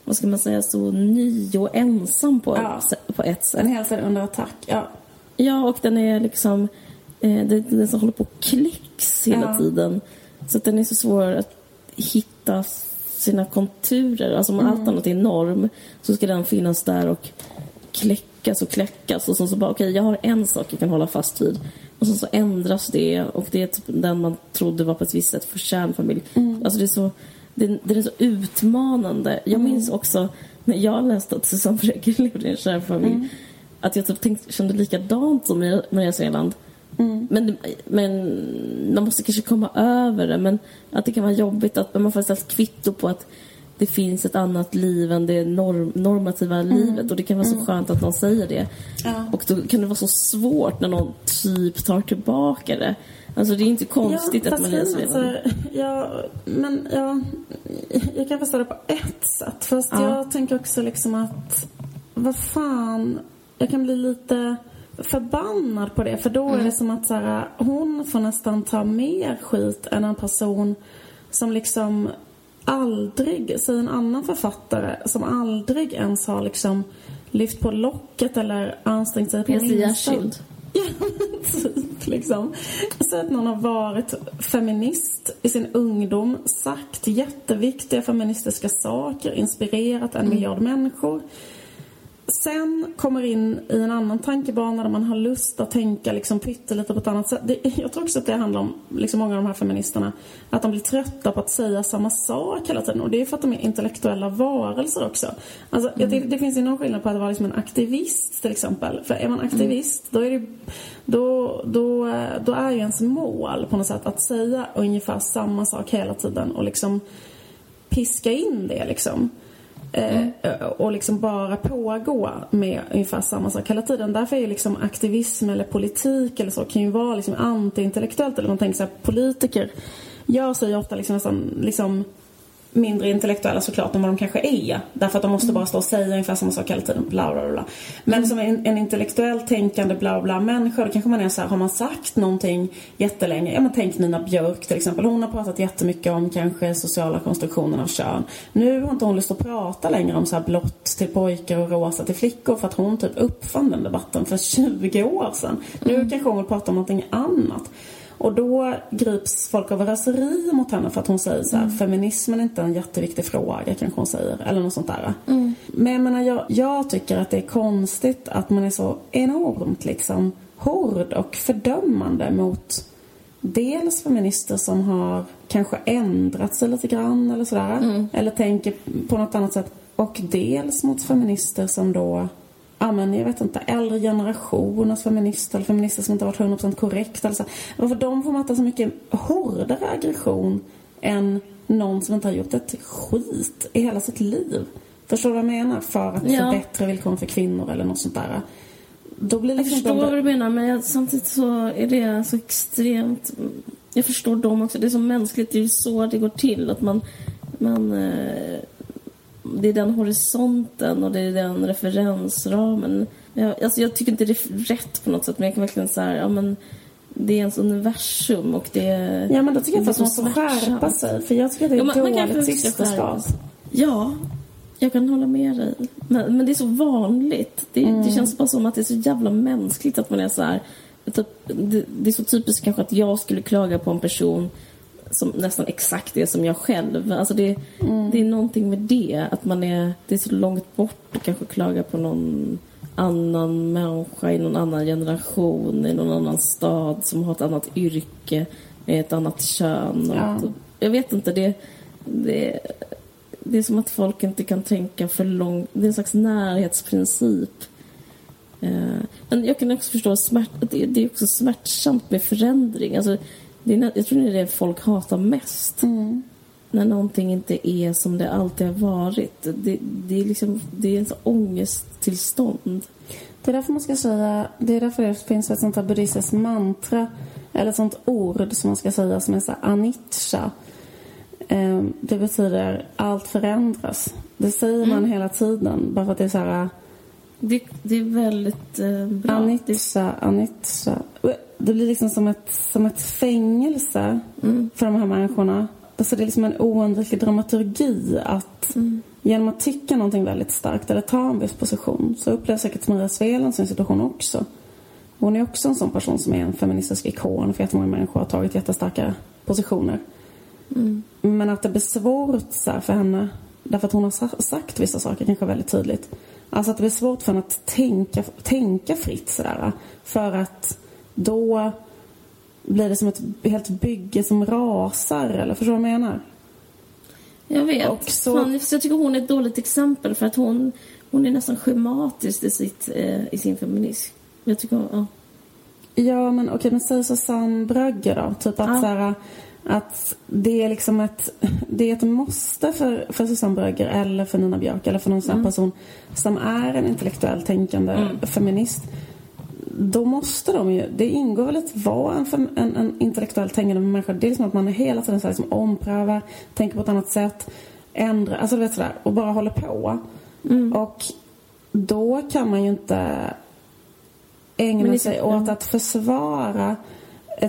Speaker 3: vad ska man säga, så ny och ensam på, ja. på ett sätt.
Speaker 2: Den är hela under attack, ja.
Speaker 3: Ja, och den är liksom, eh, det är den som håller på att klicks hela ja. tiden. Så den är så svår att hitta sina konturer. Alltså om mm. allt annat är norm så ska den finnas där och kläckas och kläckas. Och så, så bara, okej, okay, jag har en sak jag kan hålla fast vid. Och så, så ändras det och det är typ den man trodde var på ett visst sätt för kärnfamilj. Mm. Alltså det är så den, den är så utmanande. Jag mm. minns också när jag läste att Susanne Fredrik levde i en kärnfamilj mm. Att jag typ tänkte, kände likadant som Maria Svealand. Mm. Men, men man måste kanske komma över det. Men att det kan vara jobbigt att man får ett slags kvitto på att det finns ett annat liv än det norm, normativa mm. livet. Och det kan vara så mm. skönt att någon säger det. Ja. Och då kan det vara så svårt när någon typ tar tillbaka det. Alltså det är inte konstigt ja, att man läser
Speaker 2: alltså, ja, men ja, jag kan förstå det på ett sätt. Fast ja. jag tänker också liksom att, vad fan, jag kan bli lite förbannad på det. För då mm. är det som att så här, hon får nästan ta mer skit än en person som liksom aldrig, säg en annan författare som aldrig ens har liksom lyft på locket eller ansträngt sig på
Speaker 3: minsta...
Speaker 2: Ja, typ liksom. Så att någon har varit feminist i sin ungdom, sagt jätteviktiga feministiska saker, inspirerat en mm. miljard människor sen kommer in i en annan tankebana där man har lust att tänka liksom pyttelite på ett annat sätt. Det, jag tror också att det handlar om liksom många av de här feministerna, att de blir trötta på att säga samma sak hela tiden. Och det är för att de är intellektuella varelser också. Alltså, mm. det, det, finns ju någon skillnad på att vara liksom en aktivist till exempel. För är man aktivist, mm. då är det då, då, då är ju ens mål på något sätt att säga ungefär samma sak hela tiden och liksom piska in det liksom. Mm. Eh, och liksom bara pågå med ungefär samma sak hela tiden. Därför är ju liksom aktivism eller politik eller så kan ju vara liksom antiintellektuellt. Eller man tänker så här, politiker gör sig ofta liksom nästan liksom mindre intellektuella såklart än vad de kanske är. Därför att de måste mm. bara stå och säga ungefär samma sak hela tiden. Bla, bla, bla. Men mm. som en, en intellektuellt tänkande bla bla människa då kanske man är så här, har man sagt någonting jättelänge. Ja men tänk Nina Björk till exempel. Hon har pratat jättemycket om kanske sociala konstruktionen av kön. Nu har inte hon lust att prata längre om så här blått till pojkar och rosa till flickor för att hon typ uppfann den debatten för 20 år sedan. Nu mm. kanske hon vill prata om någonting annat. Och då grips folk av raseri mot henne för att hon säger så här, mm. feminismen är inte en jätteviktig fråga kanske hon säger. Eller något sånt där. Mm. Men jag menar, jag, jag tycker att det är konstigt att man är så enormt liksom hård och fördömande mot dels feminister som har kanske ändrat sig lite grann eller sådär. Mm. Eller tänker på något annat sätt. Och dels mot feminister som då ja men jag vet inte, äldre generationers feminister eller feminister som inte varit 100% korrekta eller så. Varför de får möta så mycket hårdare aggression än någon som inte har gjort ett skit i hela sitt liv. Förstår du vad jag menar? För att ja. förbättra villkoren för kvinnor eller något sånt där.
Speaker 3: Då blir liksom jag förstår de... vad du menar men samtidigt så är det så extremt... Jag förstår dem också. Det är så mänskligt. Det är ju så det går till. Att man... man eh det är den horisonten och det är den referensramen. Jag, alltså jag tycker inte det är rätt på något sätt, men jag kan verkligen säga ja men det är ens universum och det är...
Speaker 2: Ja, men då tycker jag att man
Speaker 3: så
Speaker 2: får skärpa sig. För jag tycker att det är
Speaker 3: Ja, man-
Speaker 2: dåligt systerskap.
Speaker 3: Ja, jag kan hålla med dig. Men, men det är så vanligt. Det,
Speaker 2: Mm.
Speaker 3: det känns bara som att det är så jävla mänskligt att man är så här... Typ, det, det är så typiskt kanske att jag skulle klaga på en person som nästan exakt är som jag själv. Alltså det,
Speaker 2: Mm.
Speaker 3: det är någonting med det. Att man är, det är så långt bort att kanske klaga på någon annan människa i någon annan generation, i någon annan stad som har ett annat yrke, med ett annat kön. och
Speaker 2: Ja.
Speaker 3: typ- Jag vet inte, det, det, det är som att folk inte kan tänka för långt. Det är en slags närhetsprincip. Eh, Men jag kan också förstå att det är också smärtsamt med förändring. Alltså, det är, jag tror det är det folk hatar mest.
Speaker 2: Mm.
Speaker 3: När någonting inte är som det alltid har varit. Det, det är liksom, det är sån ångesttillstånd.
Speaker 2: Det är därför man ska säga, det är därför det finns ett sånt här buddhistiskt mantra, eller ett sånt ord som man ska säga som är så anicca. Ehm, Det betyder allt förändras. Det säger man hela tiden, bara för att det är så här
Speaker 3: Det, det är väldigt eh, bra. Det,
Speaker 2: anicca, anicca. Det blir liksom som ett, som ett fängelse för de här människorna. Alltså det är liksom en oundviklig dramaturgi att genom att tycka någonting väldigt starkt eller ta en viss position så upplever säkert Maria Sveland sin situation också. Hon är också en sån person som är en feministisk ikon för jättemånga människor har tagit jättestarka positioner. Men att det blir svårt så här för henne därför att hon har sa- sagt vissa saker kanske väldigt tydligt. Alltså att det blir svårt för henne att tänka, tänka fritt sådär. För att då blir det som ett helt bygge som rasar. Eller förstår du vad jag menar?
Speaker 3: jag vet.
Speaker 2: Och så-
Speaker 3: Fan, jag tycker hon är ett dåligt exempel för att hon, hon är nästan schematisk i, sitt, eh, i sin feminism. Jag tycker hon, ja.
Speaker 2: Ja, men okej, men säg Susanne Brögger då. Typ att
Speaker 3: Ja.
Speaker 2: så här, att det är liksom ett, det är ett måste för, för Susanne Brögger eller för Nina Björk eller för någon sån
Speaker 3: Mm.
Speaker 2: person som är en intellektuellt tänkande feminist. Då måste de ju, det ingår väl att vara en, fem- en, en intellektuellt tänkande människa. Det är liksom att man hela tiden så här liksom omprövar, tänker på ett annat sätt, ändrar, alltså du vet sådär, och bara håller på.
Speaker 3: Mm.
Speaker 2: Och då kan man ju inte ägna sig åt att försvara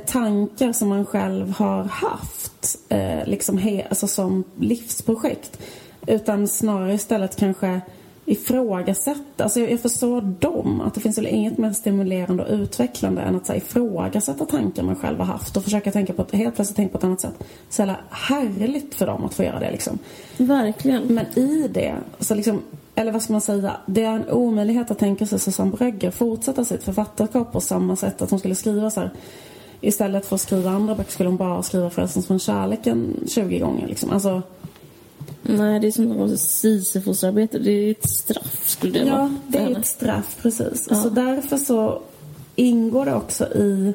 Speaker 2: tankar som man själv har haft eh, liksom he, alltså som livsprojekt. Utan snarare istället kanske ifrågasätta. Alltså jag, jag förstår dem. Att det finns väl inget mer stimulerande och utvecklande än att så här, ifrågasätta tankar man själv har haft och försöka tänka på ett, helt plötsligt tänka på ett annat sätt. Så jävla härligt för dem att få göra det liksom.
Speaker 3: Verkligen.
Speaker 2: Men i det, så liksom, eller vad ska man säga, det är en omöjlighet att tänka sig Susanne Brögger fortsätta sitt författarskap på samma sätt att hon skulle skriva så här. Istället för att skriva andra böcker skulle hon bara skriva Frälsningen från kärleken 20 gånger liksom. Alltså,
Speaker 3: Nej, det är som något Sisyfosarbete. Det är ett straff, skulle det
Speaker 2: ja,
Speaker 3: vara.
Speaker 2: det
Speaker 3: för
Speaker 2: är ett straff precis.
Speaker 3: Ja.
Speaker 2: Så därför så ingår det också i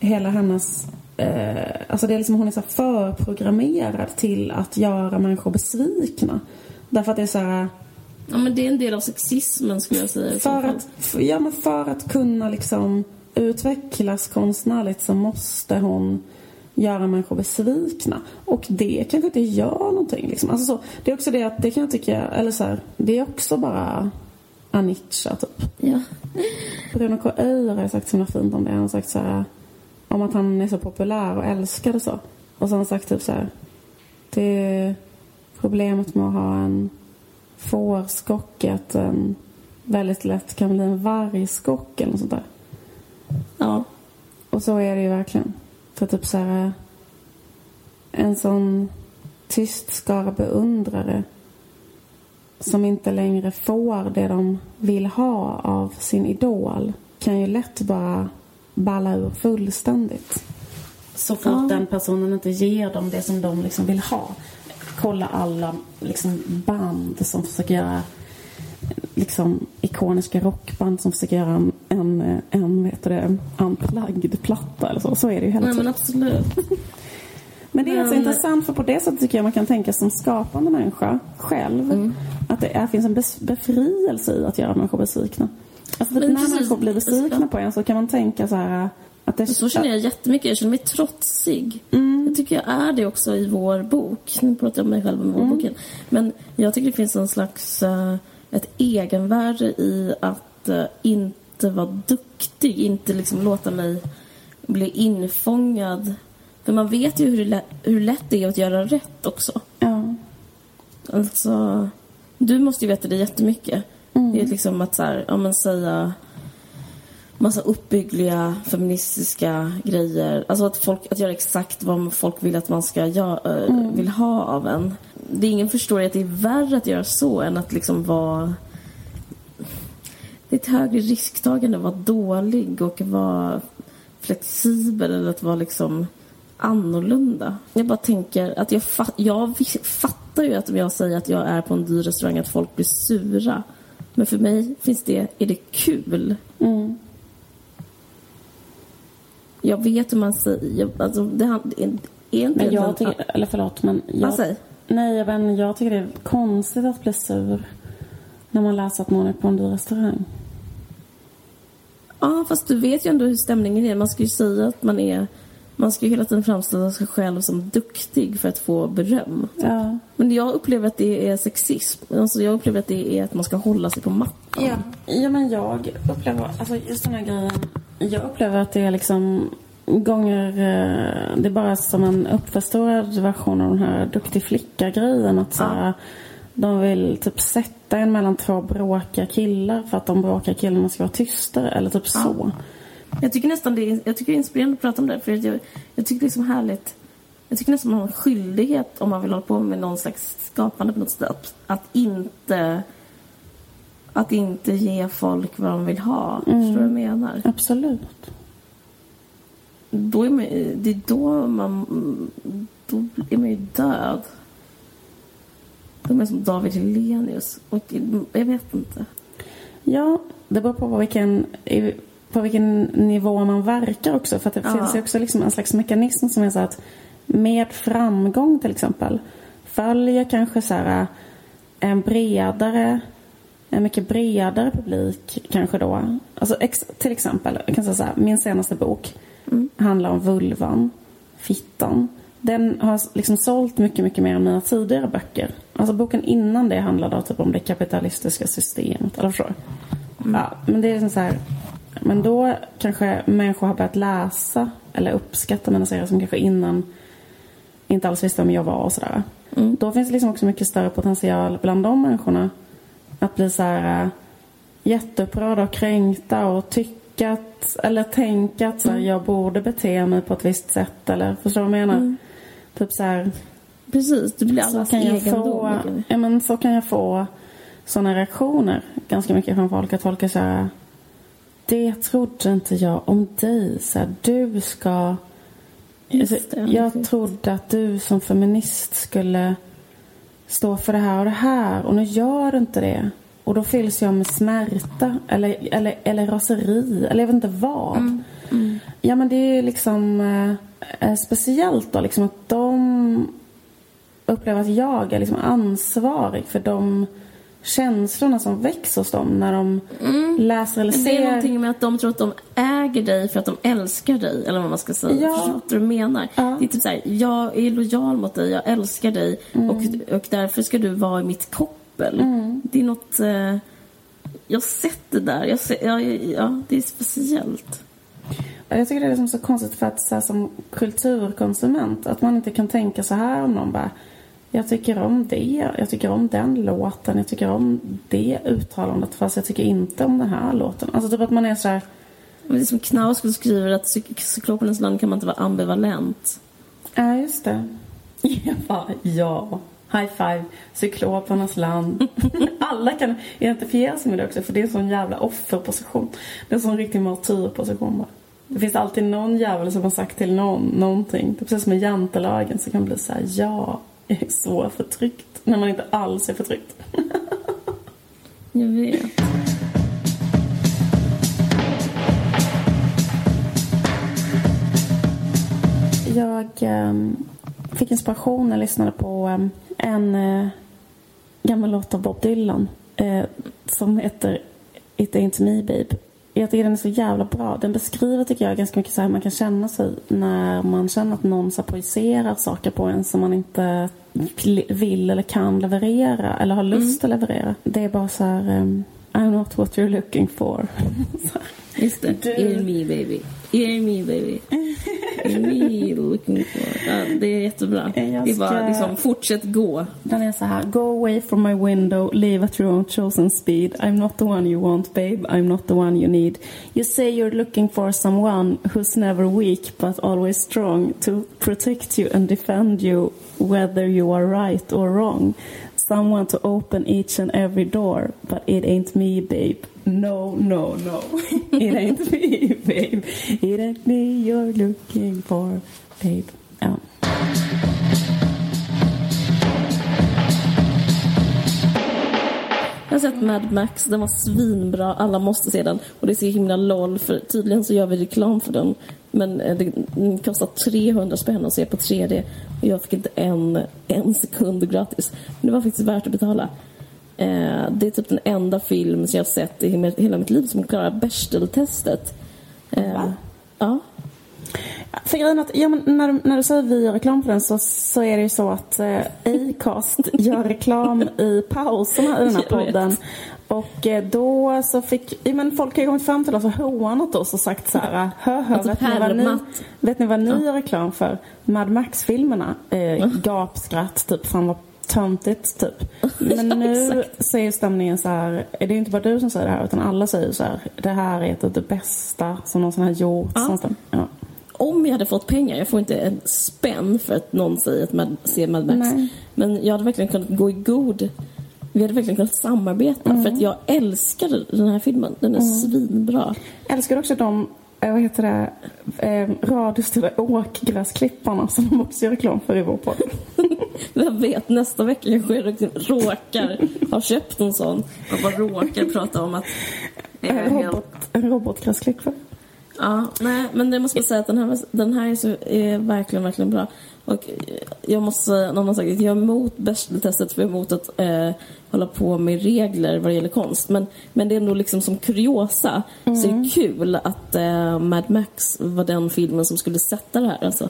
Speaker 2: hela hennes Eh, alltså det är liksom, hon är så förprogrammerad till att göra människor besvikna. Därför att det är så här,
Speaker 3: Ja, men det är en del av sexismen, skulle jag säga.
Speaker 2: För att, för, ja, men för att kunna liksom utvecklas konstnärligt så måste hon göra människor besvikna. Och det kanske inte gör någonting. Liksom. Alltså så, det är också det att det kan jag tycka, eller så här, det är också bara Anitcha typ.
Speaker 3: Ja.
Speaker 2: Bruno K. Öijer har sagt så himla fint om det. Han har sagt så här, om att han är så populär och älskad och så. Och så har han sagt typ så här, det är problemet med att ha en fårskock är att den väldigt lätt kan bli en vargskock eller något sånt där.
Speaker 3: Ja.
Speaker 2: Och så är det ju verkligen. För typ så här, en sån tyst skara beundrare som inte längre får det de vill ha av sin idol kan ju lätt bara balla ur fullständigt. Så fort
Speaker 3: Ja.
Speaker 2: den personen inte ger dem det som de liksom vill ha. Kolla alla liksom band som försöker göra liksom ikoniska rockband som försöker göra en, en, en vet du det, unplugged platta eller så. Så är det ju hela
Speaker 3: Nej,
Speaker 2: tiden.
Speaker 3: men absolut.
Speaker 2: Men det är alltså
Speaker 3: Men-
Speaker 2: intressant för på det sättet tycker jag man kan tänka som skapande människa själv.
Speaker 3: Mm.
Speaker 2: Att det är, finns en befrielse i att göra människor besvikna. Alltså när
Speaker 3: precis.
Speaker 2: människor blir besvikna på en så kan man tänka så här att det
Speaker 3: Så känner jag jättemycket. Jag känner mig trotsig.
Speaker 2: Mm.
Speaker 3: Jag tycker jag är det också i vår bok. Nu pratar jag om mig själv med vår
Speaker 2: Mm.
Speaker 3: boken. Men jag tycker det finns en slags eh, ett egenvärde i att eh, inte vara duktig. Inte liksom låta mig bli infångad. För man vet ju hur, lätt, hur lätt det är att göra rätt också.
Speaker 2: Ja.
Speaker 3: Alltså, du måste ju veta det jättemycket.
Speaker 2: Mm.
Speaker 3: Det är liksom att så här, ja, men säga massa uppbyggliga feministiska grejer. Alltså att, folk, att göra exakt vad folk vill att man ska göra,
Speaker 2: Mm.
Speaker 3: vill ha av en. Det är ingen förstår att det är värre att göra så än att liksom vara... Det är ett högre risktagande att vara dålig och vara flexibel eller att vara liksom annorlunda. Jag bara tänker att jag, fa- jag fattar ju att om jag säger att jag är på en dyr restaurang att folk blir sura. Men för mig finns det, är det kul.
Speaker 2: Mm.
Speaker 3: Jag vet hur man säger, alltså det är, inte
Speaker 2: Men jag tycker, eller förlåt men jag? Nej men jag tycker det är konstigt att bli sur när man läser att någon är på en dyr restaurang.
Speaker 3: Ja, fast du vet ju ändå hur stämningen är. Man ska ju säga att man är... Man ska ju hela tiden framställa sig själv som duktig för att få beröm.
Speaker 2: Ja.
Speaker 3: Men jag upplever att det är sexism. Alltså jag upplever att det är att man ska hålla sig på mattan.
Speaker 2: Ja. ja men jag upplever, alltså just den här grejen. Jag upplever att det är liksom gånger, eh, det är bara som en uppförstorad version av den här duktig flicka-grejen. Att så här, de vill typ sätta en mellan två bråkiga killar för att de bråkiga killarna ska vara tystare. Eller typ så.
Speaker 3: Jag tycker nästan det är, jag tycker det är inspirerande att prata om det. För jag, jag tycker det är så härligt. Jag tycker nästan man har en skyldighet om man vill hålla på med någon slags skapande på något sätt. Att, att inte... Att inte ge folk vad de vill ha. Förstår du vad jag menar?
Speaker 2: Absolut.
Speaker 3: Då är man, det är då man... Då är man ju död. Då är man som David Hellenius. Och jag vet inte.
Speaker 2: Ja, det beror på vilken, på vilken nivå man verkar också. För det
Speaker 3: Ja.
Speaker 2: finns ju också liksom en slags mekanism som är så att med framgång till exempel följer kanske så här en bredare, en mycket bredare publik kanske då. Alltså ex, till exempel, jag kan säga så här, min senaste bok handlar om vulvan, fittan. Den har liksom sålt mycket, mycket mer än mina tidigare böcker. Alltså boken innan det handlade typ om det kapitalistiska systemet. Eller förstår du? Ja, men det är liksom så här. Men då kanske människor har börjat läsa eller uppskatta mina serier som kanske innan inte alls visste vem jag var och sådär. Då finns det liksom också mycket större potential bland de människorna att bli så här äh, jätteupprörda och kränkta och tycka att, eller tänka att så här, jag borde bete mig på ett visst sätt eller förstår du vad jag menar? Typ så här,
Speaker 3: Precis, det blir allas
Speaker 2: kan jag
Speaker 3: egendom.
Speaker 2: få, ja, men så kan jag få sådana reaktioner ganska mycket från folk. Att folk är så här, det trodde inte jag om dig. Så här, du ska...
Speaker 3: Just
Speaker 2: Alltså,
Speaker 3: det,
Speaker 2: jag
Speaker 3: precis.
Speaker 2: trodde att du som feminist skulle stå för det här och det här och nu gör du inte det. Och då fylls jag med smärta eller, eller, eller raseri eller jag vet inte vad.
Speaker 3: Mm,
Speaker 2: Ja men det är liksom eh, eh, speciellt då liksom att de upplever att jag är liksom ansvarig för de känslorna som väcks hos dem när de läser eller
Speaker 3: Mm. Det är
Speaker 2: ser.
Speaker 3: någonting med att de tror att de äger dig för att de älskar dig, eller vad man ska säga.
Speaker 2: Ja.
Speaker 3: Förstår du menar?
Speaker 2: Ja.
Speaker 3: Det är typ såhär, jag är lojal mot dig, jag älskar dig
Speaker 2: Mm.
Speaker 3: och, och därför ska du vara i mitt koppel. Det är något... Eh, jag har sett det där. Jag ser, ja, ja, det är speciellt.
Speaker 2: Jag tycker det är liksom så konstigt för att så här, som kulturkonsument att man inte kan tänka så här om någon bara jag tycker om det, jag tycker om den låten, jag tycker om det uttalandet fast jag tycker inte om den här låten. Alltså typ att man är så här,
Speaker 3: Men det är som Knausgård skriver att i cyklopernas land kan man inte vara ambivalent.
Speaker 2: ja just det. Jag bara, ja. High five, cyklopernas land. Alla kan identifiera sig med det också för det är en sån jävla offerposition. Det är en sån riktig martyrposition bara. Det finns alltid någon jävel som har sagt till någon någonting. Det är precis som med jantelagen så kan det bli så här, ja, jag är så förtryckt. När man inte alls är förtryckt.
Speaker 3: Jag vet.
Speaker 2: Jag ehm, fick inspiration när jag lyssnade på ehm, en eh, gammal låt av Bob Dylan eh, som heter It Ain't Me Babe. Jag tycker den är så jävla bra. Den beskriver tycker jag ganska mycket så här man kan känna sig när man känner att någon så projicerar saker på en som man inte vill eller kan leverera eller har lust att leverera. Det är bara så här ehm, I'm not what you're looking for.
Speaker 3: Just det.
Speaker 2: Du-
Speaker 3: Ear me baby. Ear me baby. Ear me looking for. Ja, det är jättebra.
Speaker 2: Jag
Speaker 3: Det är bara
Speaker 2: ska-
Speaker 3: liksom, fortsätt gå.
Speaker 2: Den är så här. Go away from my window, leave at your own chosen speed. I'm not the one you want, babe. I'm not the one you need. You say you're looking for someone who's never weak but always strong to protect you and defend you whether you are right or wrong. Someone to open each and every door, but it ain't me, babe. No, no, no. it ain't me, babe. It ain't me you're looking for, babe. Ja.
Speaker 3: Jag har sett Mad Max, den var svinbra, alla måste se den. Och det är så himla LOL, för tydligen så gör vi reklam för den. Men eh, det den kostar 300 spänn att se på 3D. Och jag fick inte en, en sekund gratis. Men det var faktiskt värt att betala. Eh, det är typ den enda film som jag har sett i hela- mitt liv som klarar Bechdel-testet. Eh,
Speaker 2: Va?
Speaker 3: Ja.
Speaker 2: För grejen att, ja, men när, du- när du säger vi gör reklam för den så, så är det ju så att eh, Acast gör reklam i pauserna i den här podden. Och eh, då så fick, ja, men folk har ju kommit fram till oss och hånat oss och sagt så här, hö, hö,
Speaker 3: Alltså
Speaker 2: vet, ni vad ni, vet ni vad ni gör reklam för? Mad Max-filmerna. Eh, gapskratt, typ, fan vad töntigt, typ. Men nu ju stämningen så här, det är inte bara du som säger det här utan alla säger så här, det här är av det bästa som någonsin har gjorts.
Speaker 3: Ja. Om jag hade fått pengar, jag får inte en spänn för att någon säger att man ser Mad Max.
Speaker 2: Nej.
Speaker 3: Men jag hade verkligen kunnat gå i god. Vi hade verkligen kunnat samarbeta
Speaker 2: Mm.
Speaker 3: för att jag älskar den här filmen. Den är svinbra.
Speaker 2: Jag älskar också de, vad heter det, eh, radiostyrda åkgräsklipparna som de också gör reklam för i vår podd.
Speaker 3: Vem vet, nästa vecka kanske jag råkar ha köpt en sån och bara råkar prata om att jag är
Speaker 2: En
Speaker 3: helt...
Speaker 2: robot, en robotgräsklippare.
Speaker 3: Ja, nej, men det måste jag säga att den här, den här är, så, är verkligen, verkligen bra. Och eh, jag måste säga, någon har sagt att jag är emot Bechdel-testet för jag är emot att eh, hålla på med regler vad det gäller konst. Men, men det är nog liksom som kuriosa så är det kul att eh, Mad Max var den filmen som skulle sätta det här. Alltså.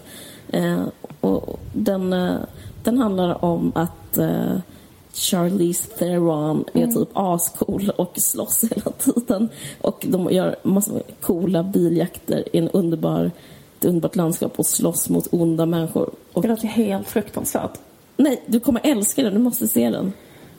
Speaker 3: Eh, och den, eh, den handlar om att eh, Charlize Theron är typ ascool och slåss hela tiden. Och de gör massa coola biljakter i en underbar, ett underbart landskap och slåss mot onda människor. Och,
Speaker 2: Det låter helt fruktansvärt.
Speaker 3: nej, du kommer älska den. Du måste se den.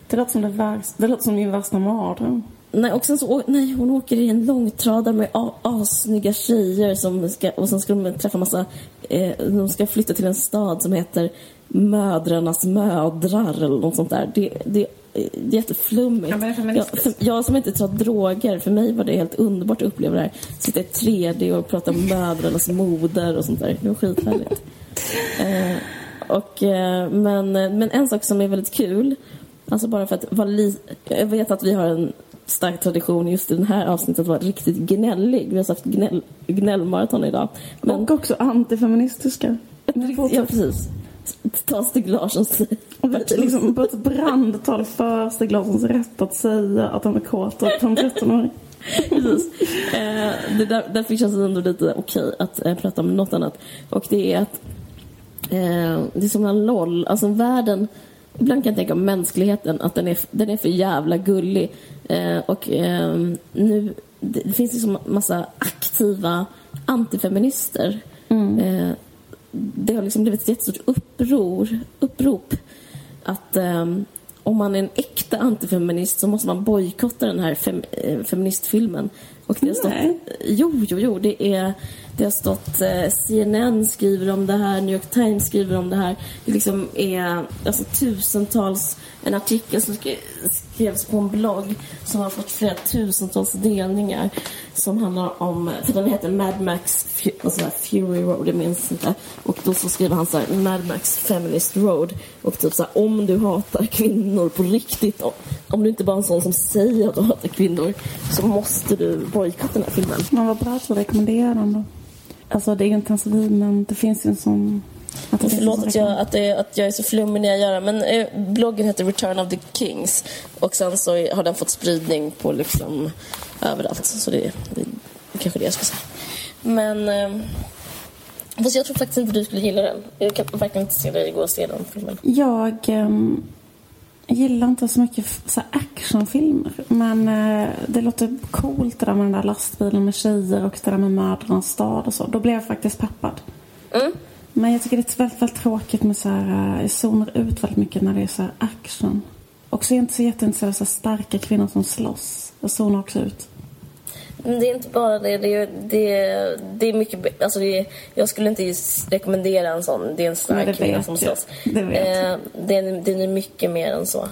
Speaker 2: Det låter som, det värsta, det låter som min värsta mardröm.
Speaker 3: Nej, och sen så, nej, hon åker i en långtradare med assnygga tjejer som ska, och sen ska de träffa massa, eh, de ska flytta till en stad som heter Mödrarnas mödrar eller något sånt där. Det, det är jätteflummigt.
Speaker 2: Ja, det
Speaker 3: jag, för, jag som inte tar droger, för mig var det helt underbart att uppleva det här. Sitta i 3D och prata om mödrarnas moder och sånt där. Det var skithärligt. Eh, och, eh, men, men en sak som är väldigt kul, alltså bara för att vara li- Jag vet att vi har en stark tradition just i den här avsnittet att vara riktigt gnällig. Vi har haft gnäll, gnällmaraton idag. Men,
Speaker 2: Och också antifeministiska.
Speaker 3: ja, precis. Ta Stig Larssons
Speaker 2: liksom på ett brandtal för Stig Larssons rätt att säga att han är kåt och han är 13-åring.
Speaker 3: Precis. Eh, det där, därför känns det ändå lite okej att eh, prata om något annat. Och det är att eh, det är som en LOL, alltså världen Ibland kan jag tänka om mänskligheten, att den är, den är för jävla gullig. Eh, och eh, nu, det, det finns liksom massa aktiva antifeminister. Eh, det har liksom blivit ett jättestort uppror, upprop att ehm, om man är en äkta antifeminist så måste man bojkotta den här fem, eh, feministfilmen. Och det har stått,
Speaker 2: Nej.
Speaker 3: jo, jo, jo, det, är, det har stått eh, CNN skriver om det här, New York Times skriver om det här. Det liksom är alltså, tusentals, en artikel som skrevs på en blogg som har fått flera tusentals delningar som handlar om, för den heter Mad Max alltså, Fury Road, jag minns inte. Och då så skriver han så här, Mad Max Feminist Road. Och typ så här, om du hatar kvinnor på riktigt, om, om du inte bara är en sån som säger att du hatar kvinnor, så måste du bojkotta den här filmen.
Speaker 2: Men vad bra att du rekommenderar den då. Alltså det är ju inte ens vi men det finns ju en sån... Att det
Speaker 3: Förlåt att jag, att, det, att jag är så flummig när jag gör det, men eh, bloggen heter Return of the Kings och sen så har den fått spridning på liksom överallt. Så det, är kanske det jag ska säga. Men... Eh, fast jag tror faktiskt inte du skulle gilla den. Jag kan verkligen inte se dig gå och se den filmen.
Speaker 2: Jag... ehm, Jag gillar inte så mycket så actionfilmer. Men eh, det låter coolt det där med den där lastbilen med tjejer och det där med mödrarnas stad och så. Då blev jag faktiskt peppad.
Speaker 3: Mm.
Speaker 2: Men jag tycker det är väldigt, väldigt tråkigt med så här, eh, jag zonar ut väldigt mycket när det är så här action. Och så är jag inte så jätteintresserad av så starka kvinnor som slåss. Jag zonar också ut.
Speaker 3: Men det är inte bara det. Det är, det är, det är mycket... Alltså det är, jag skulle inte rekommendera en sån. Det är en stark kvinna som slåss.
Speaker 2: Det.
Speaker 3: Eh, den, den är mycket mer än så.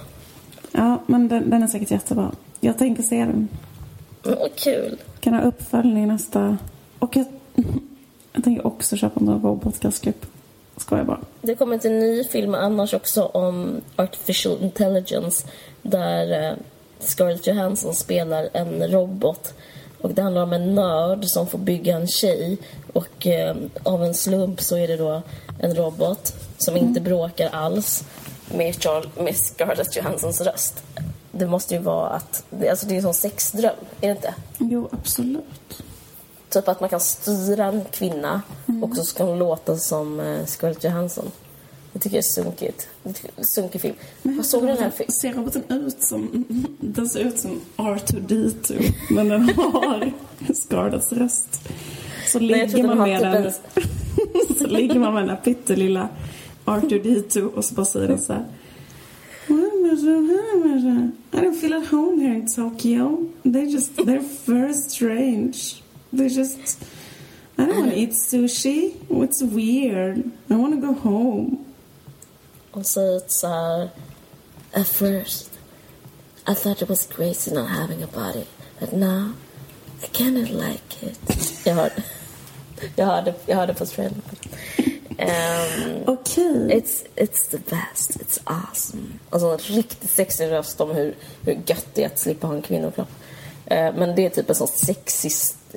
Speaker 2: Ja, men den, den är säkert jättebra. Jag tänker se den.
Speaker 3: Mm, vad kul.
Speaker 2: Kan ha uppföljning nästa... Och jag, jag tänker också köpa en robotgastklipp. Skojar bara.
Speaker 3: Det kommer ett en ny film annars också om artificial intelligence där eh, Scarlett Johansson spelar en robot. Och det handlar om en nörd som får bygga en tjej och eh, av en slump så är det då en robot som inte bråkar alls med, Charl- med Scarlett Johanssons röst. Det måste ju vara att, alltså det är en sån sexdröm, är det inte?
Speaker 2: Jo, absolut.
Speaker 3: Typ att man kan styra en kvinna och så ska hon låta som eh, Scarlett Johansson. Det tycker jag är sunkigt. Sunkig film. Jag såg den här filmen.
Speaker 2: Ser roboten ut som... Den ser ut som R2D2. Men den har Scarletts röst. Så
Speaker 3: Nej,
Speaker 2: ligger
Speaker 3: trodde
Speaker 2: man
Speaker 3: den
Speaker 2: med den...
Speaker 3: typ en...
Speaker 2: så ligger man med den här pyttelilla R2D2 och så bara säger den så här. I don't feel at home here in Tokyo. They just, they're very strange. They just, I don't want to eat sushi. It's weird. I want to go home.
Speaker 3: Och säger så här... At first, I thought it was crazy not having a body. But now, I kind of like it. Jag hörde, jag hörde, jag hörde på trailern. Um,
Speaker 2: Okej.
Speaker 3: It's, it's the best, it's awesome. Alltså en riktigt sexig röst om hur, hur gött det är att slippa ha en kvinnokropp. Eh, men det är typ en sån sexig,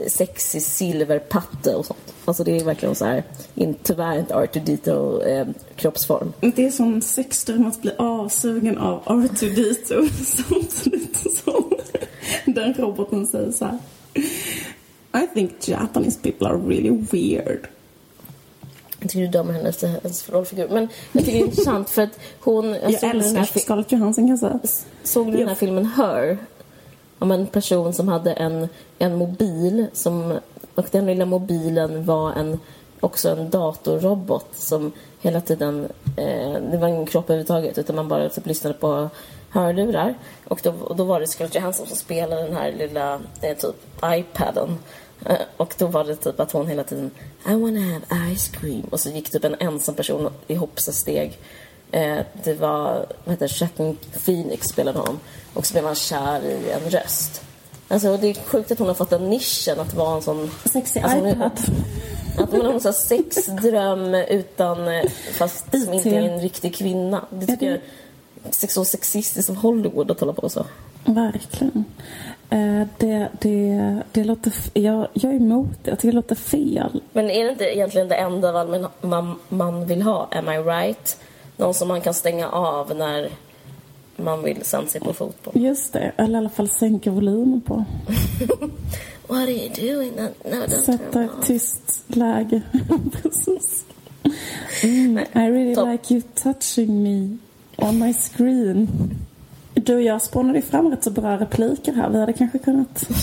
Speaker 3: sexig silverpatte och sånt. Alltså det är verkligen så här, in, tyvärr inte R2D2 eh, kroppsform.
Speaker 2: Det är som sexdröm att bli avsugen av R2D2 samtidigt som den roboten säger så här. I think Japanese people are really weird.
Speaker 3: Jag tycker du dömer hennes, hennes rollfigur. Men jag tycker det är intressant för att hon... Jag,
Speaker 2: Jag älskar Scarlett Johansson kan jag säga.
Speaker 3: såg du den här filmen Her? Om en person som hade en, en mobil som... Och den lilla mobilen var en, också en datorrobot som hela tiden... Eh, det var ingen kropp överhuvudtaget utan man bara typ lyssnade på hörlurar. Och då, och då var det Scarlett Johansson som spelade den här lilla eh, typ iPaden. Eh, och då var det typ att hon hela tiden I wanna have ice cream. Och så gick typ en ensam person i hoppsasteg steg det var, vad heter Jacqueline Phoenix spelade honom. Och så blev han kär i en röst. Alltså det är sjukt att hon har fått den nischen att vara en sån...
Speaker 2: Sexy
Speaker 3: Alltså,
Speaker 2: iPad.
Speaker 3: Att man har en sån sexdröm utan, eh, fast som inte är en riktig kvinna. Det tycker jag är så sexistiskt av Hollywood att hålla på så.
Speaker 2: Verkligen. Eh, det, det, det låter... Jag, jag är emot det. Jag tycker det låter fel.
Speaker 3: Men är det inte egentligen det enda man, man, man vill ha? Am I right? Någon som man kan stänga av när man vill se på fotboll.
Speaker 2: Just det. Eller i alla fall sänka volymen på.
Speaker 3: What are you doing? No, no
Speaker 2: Sätta ett tyst läge. Precis. Mm, I really
Speaker 3: Topp.
Speaker 2: like you touching me on my screen. Du och jag spånade fram rätt så bra repliker här. Vi hade kanske kunnat...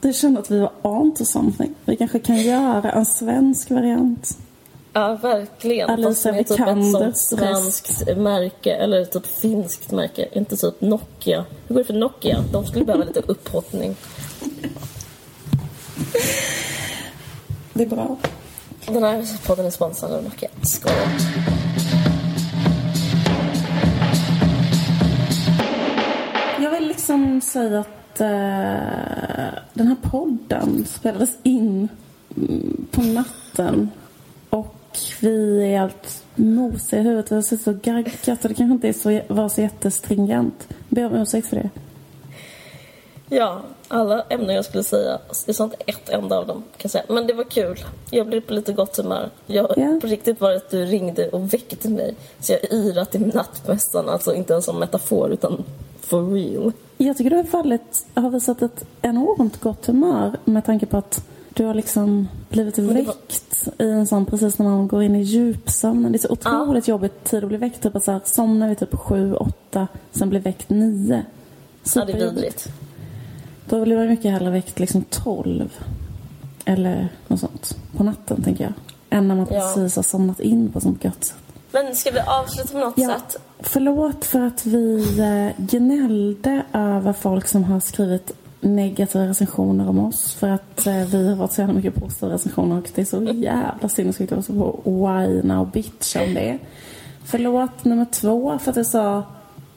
Speaker 2: Du kände att vi var on to something. Vi kanske kan göra en svensk variant.
Speaker 3: Ja, verkligen. Fast med typ ett sånt svenskt märke, eller typ finskt märke. Inte typ Nokia. Hur går det för Nokia? De skulle behöva lite upphottning.
Speaker 2: Det är bra.
Speaker 3: Den här podden är sponsrad av Nokia. Skål.
Speaker 2: Jag vill liksom säga att eh, den här podden spelades in mm, på natten vi är helt mosiga i huvudet. Vi har suttit och gaggat och det kanske inte är så, var så jättestringent. Ber om ursäkt för det.
Speaker 3: Ja, alla ämnen jag skulle säga. Det sa inte ett enda av dem, kan jag säga. Men det var kul. Jag blev på lite gott humör. Jag,
Speaker 2: Ja.
Speaker 3: På riktigt var det att du ringde och väckte mig. Så jag yrat i nattmässan. Alltså inte ens som metafor, utan for real.
Speaker 2: Jag tycker du har fallit, har visat ett enormt gott humör med tanke på att Du har liksom blivit väckt i en sån, precis när man går in i djupsömnen. Det är så otroligt ja. jobbigt tid att bli väckt. Typ att så här, somna vid typ sju, åtta, sen bli väckt nio.
Speaker 3: Ja, det är vidrigt.
Speaker 2: Då blir man mycket hellre väckt liksom tolv. Eller något sånt. På natten, tänker jag. Än när man ja. precis har somnat in på sånt gött sätt.
Speaker 3: Men ska vi avsluta på något ja. sätt?
Speaker 2: Förlåt för att vi eh, gnällde över folk som har skrivit negativa recensioner om oss för att eh, vi har fått så jävla mycket positiva recensioner och det är så jävla sinnessjukt att på whina och bitcha om det. Förlåt nummer två för att jag sa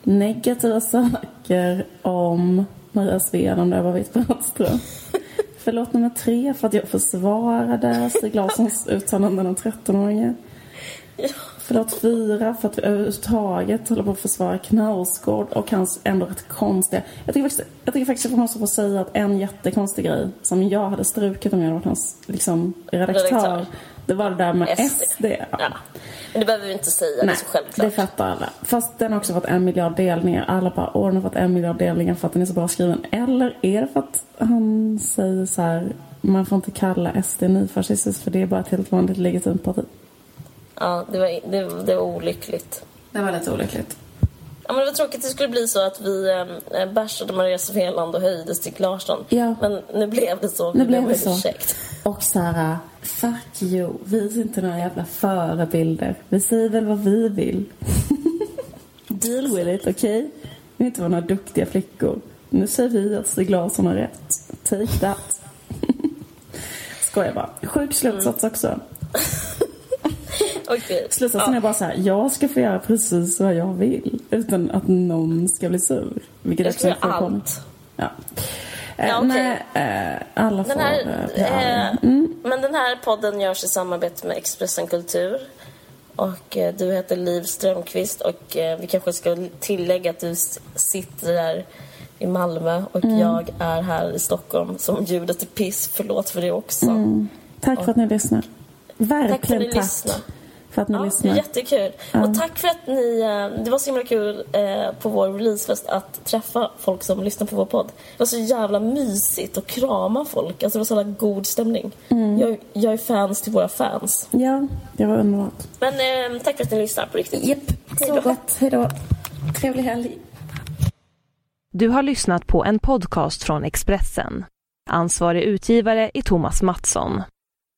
Speaker 2: negativa saker om Maria Sveen om det var vitt Brattström. Förlåt nummer tre för att jag försvarade Stig Larssons uttalanden om 13-åringen. Ja. Förlåt fyra för att vi överhuvudtaget håller på att försvara Knausgård och hans ändå rätt konstiga... Jag tycker faktiskt, jag tycker faktiskt att jag måste få säga att en jättekonstig grej som jag hade strukit om jag hade varit hans liksom, redaktör, redaktör. Det var det där med SD. SD ja.
Speaker 3: ja. Men det behöver vi inte säga, Nej, det är så självklart.
Speaker 2: det fattar alla. Fast den har också fått en miljard delningar. Alla bara, åh den har fått en miljard delningar för att den är så bra skriven. Eller är det för att han säger så här, man får inte kalla SD nyfascistiskt för det är bara ett helt vanligt legitimt parti.
Speaker 3: Ja, det var, det, det var olyckligt.
Speaker 2: Det var lite olyckligt.
Speaker 3: Ja, men det var tråkigt att det skulle bli så att vi äh, bärsade Maria Svealand och höjde Stig Larsson. Ja. Men nu blev det så.
Speaker 2: Nu blev det så. Ursäkt. Och Sara, fuck you. Vi är inte några jävla förebilder. Vi säger väl vad vi vill. Deal with it, okej? Okay? Vi är inte vara några duktiga flickor. Nu säger vi att Stig Larsson har rätt. Take that. Skojar bara. Sjuk slutsats mm. också.
Speaker 3: okay.
Speaker 2: Slutsatsen ja. är bara så här, jag ska få göra precis vad jag vill utan att någon ska bli sur.
Speaker 3: Vilket jag ska göra allt.
Speaker 2: Ja. Eh, ja, okay. Nej, eh, alla
Speaker 3: den här, får eh, mm. Men den här podden görs i samarbete med Expressen Kultur. Och eh, du heter Liv Strömqvist och eh, vi kanske ska tillägga att du sitter där i Malmö och mm. jag är här i Stockholm som ljudet är piss. Förlåt för det också. Mm.
Speaker 2: Tack för att ni lyssnar. Verkligen tack. För att ni
Speaker 3: tack. Lyssnar
Speaker 2: för att ni
Speaker 3: ja,
Speaker 2: lyssnar.
Speaker 3: Jättekul. Ja. Och tack för att ni... Eh, det var så himla kul eh, på vår releasefest att träffa folk som lyssnar på vår podd. Det var så jävla mysigt att krama folk. Alltså det var så jävla god stämning. Mm. Jag, jag är fans till våra fans.
Speaker 2: Ja, det var underbart.
Speaker 3: Men eh, tack för att ni lyssnar på riktigt.
Speaker 2: Japp, så gott. Hej då. Trevlig helg.
Speaker 1: Du har lyssnat på en podcast från Expressen. Ansvarig utgivare är Thomas Mattsson.